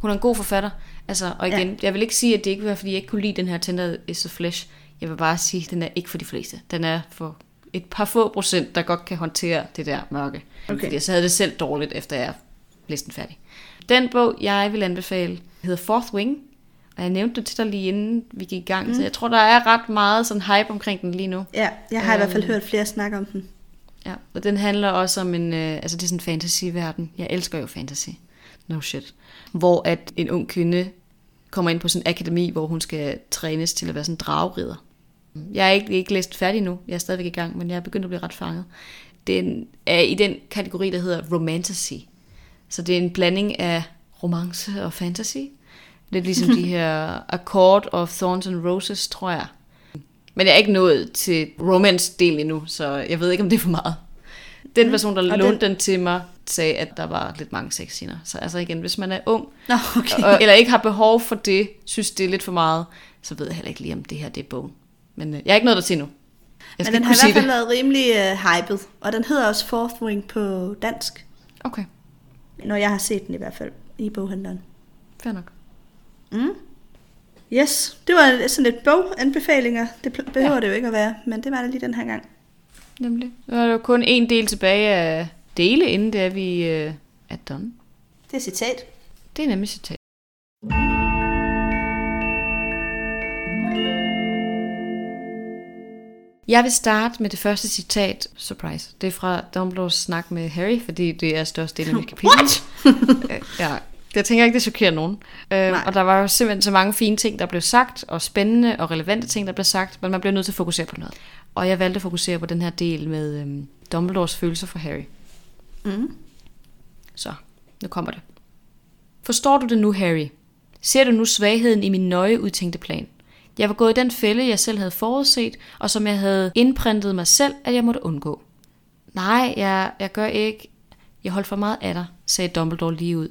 Hun er en god forfatter. Altså, og igen,
Ja.
jeg vil ikke sige, at det ikke var, fordi jeg ikke kunne lide den her Tender is the Flesh. Jeg vil bare sige, at den er ikke for de fleste. Den er for et par få procent, der godt kan håndtere det der mørke.
Okay.
Fordi jeg havde det selv dårligt, efter jeg læste den færdig. Den bog, jeg vil anbefale, hedder Fourth Wing. Og jeg nævnte det til dig lige inden vi gik i gang. Mm. Så jeg tror, der er ret meget sådan hype omkring den lige nu.
Ja, jeg har i hvert fald
Øhm.
hørt flere snakke om den.
Ja, og den handler også om en, øh, altså det er sådan en fantasy-verden. Jeg elsker jo fantasy. No shit. Hvor at en ung kvinde kommer ind på sådan en akademi, hvor hun skal trænes til at være sådan en dragrider. Jeg er ikke, ikke læst færdig nu. Jeg er stadigvæk i gang, men jeg er begyndt at blive ret fanget. Den er i den kategori, der hedder romantasy. Så det er en blanding af romance og fantasy. Lidt ligesom de (laughs) her Accord of Thorns and Roses, tror jeg. Men jeg er ikke nået til romance-delen endnu, så jeg ved ikke, om det er for meget. Den person, der
og
lånte den... den til mig, sagde, at der var lidt mange sexscener. Så altså igen, hvis man er ung,
Nå, okay.
og, eller ikke har behov for det, synes det er lidt for meget, så ved jeg heller ikke lige, om det her det er bogen. Men øh, jeg er ikke nået der til nu. Jeg
Men den har i hvert
sige
fald været rimelig uh, hyped, og den hedder også Fourth Wing på dansk,
Okay,
når jeg har set den i hvert fald i boghandleren.
fair nok.
Mm. Yes, det var sådan lidt boganbefalinger. Det behøver. Ja. det jo ikke at være, men det var det lige den her gang.
Nemlig. Nu er der jo kun en del tilbage af dele, inden det er, vi øh, er done.
Det er citat.
Det er nemlig citat. Jeg vil starte med det første citat. Surprise. Det er fra Dumbledores snak med Harry, fordi det er størstedelen af (laughs) mit kapitel.
What? (laughs)
Øh, ja, jeg tænker ikke, det chokerer nogen. Øh, og der var jo simpelthen så mange fine ting, der blev sagt, og spændende og relevante ting, der blev sagt, men man bliver nødt til at fokusere på noget. Og jeg valgte at fokusere på den her del med øhm, Dumbledores følelser for Harry.
Mm.
Så, nu kommer det. Forstår du det nu, Harry? Ser du nu svagheden i min nøje udtænkte plan? Jeg var gået i den fælde, jeg selv havde forudset, og som jeg havde indprintet mig selv, at jeg måtte undgå. Nej, jeg, jeg gør ikke. Jeg holdt for meget af dig, sagde Dumbledore lige ud.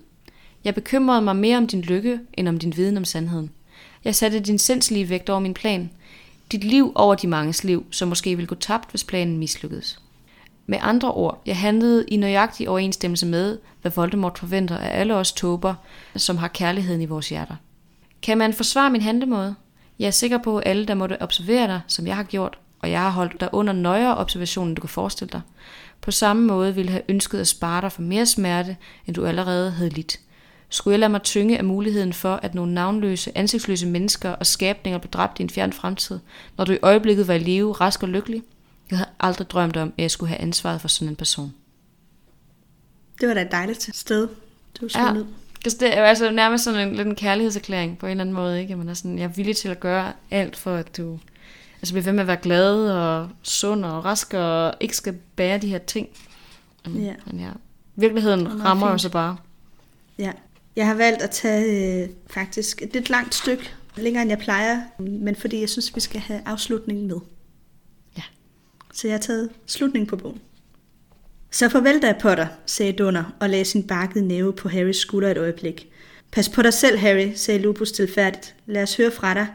Jeg bekymrede mig mere om din lykke, end om din viden om sandheden. Jeg satte din sindslige vægt over min plan. Dit liv over de manges liv, som måske ville gå tabt, hvis planen mislykkedes. Med andre ord, jeg handlede i nøjagtig overensstemmelse med, hvad Voldemort forventer af alle os tåber, som har kærligheden i vores hjerter. Kan man forsvare min handlemåde? Jeg er sikker på, at alle, der måtte observere dig, som jeg har gjort, og jeg har holdt dig under nøjere observation, end du kan forestille dig, på samme måde ville have ønsket at spare dig for mere smerte, end du allerede havde lidt. Skulle jeg lade mig tynge af muligheden for, at nogle navnløse, ansigtsløse mennesker og skabninger blev dræbt i en fjern fremtid, når du i øjeblikket var i live, rask og lykkelig? Jeg havde aldrig drømt om, at jeg skulle have ansvaret for sådan en person.
Det var da et dejligt sted, du
Ja,
ja.
Altså, det er altså nærmest sådan en, lidt en kærlighedserklæring på en eller anden måde, ikke? At man er sådan, jeg er villig til at gøre alt for, at du altså, bliver ved med at være glad og sund og rask og ikke skal bære de her ting. Um,
Ja.
Men ja, virkeligheden
er
rammer så bare.
Ja. Jeg har valgt at tage øh, faktisk et lidt langt stykke, længere end jeg plejer, men fordi jeg synes, vi skal have afslutningen med. Så jeg har taget slutningen på bogen. Så farvel da, Potter, sagde Dunner og lagde sin barkede næve på Harrys skulder et øjeblik. Pas på dig selv, Harry, sagde Lupus tilfærdigt. Lad os høre fra dig.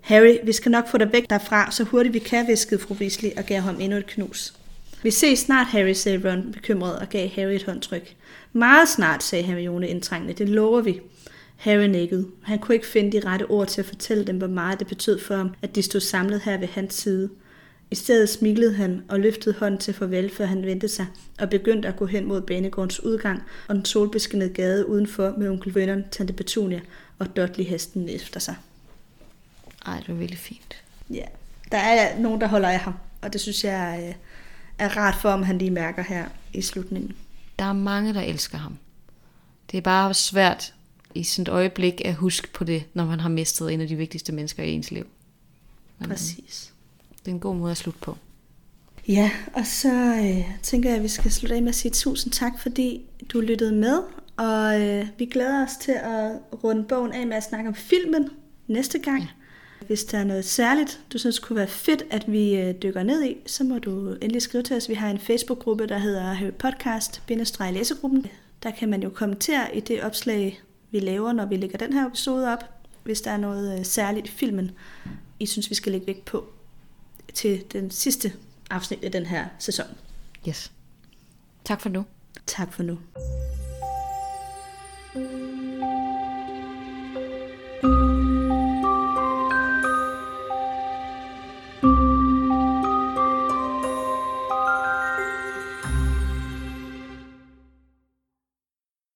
Harry, vi skal nok få dig væk derfra, så hurtigt vi kan, viskede fru Weasley og gav ham endnu et knus. Vi ses snart, Harry, sagde Ron bekymret og gav Harry et håndtryk. Meget snart, sagde Hermione indtrængende. Det lover vi. Harry nikkede. Han kunne ikke finde de rette ord til at fortælle dem, hvor meget det betød for ham, at de stod samlet her ved hans side. I stedet smilede han og løftede hånden til farvel, før han vendte sig og begyndte at gå hen mod banegårdens udgang og den solbeskinnede gade udenfor med onkel Vernon, tante Petunia og Dudley hesten efter sig.
Ej, det var virkelig fint.
Ja, der er nogen, der holder af ham, og det synes jeg øh, er rart for, om han lige mærker her i slutningen.
Der er mange, der elsker ham. Det er bare svært i sådan et øjeblik at huske på det, når man har mistet en af de vigtigste mennesker i ens liv. Men,
Præcis.
Det er en god måde at slutte på.
Ja, og så øh, tænker jeg, at vi skal slutte af med at sige tusind tak, fordi du lyttede med. Og øh, vi glæder os til at runde bogen af med at snakke om filmen næste gang. Ja. Hvis der er noget særligt, du synes kunne være fedt, at vi øh, dykker ned i, så må du endelig skrive til os. Vi har en Facebook-gruppe, der hedder Harry Podcast, læsegruppen. Der kan man jo kommentere i det opslag, vi laver, når vi lægger den her episode op, hvis der er noget øh, særligt i filmen, I synes, vi skal lægge vægt på til den sidste afsnit af den her sæson.
Yes. Tak for nu.
Tak for nu.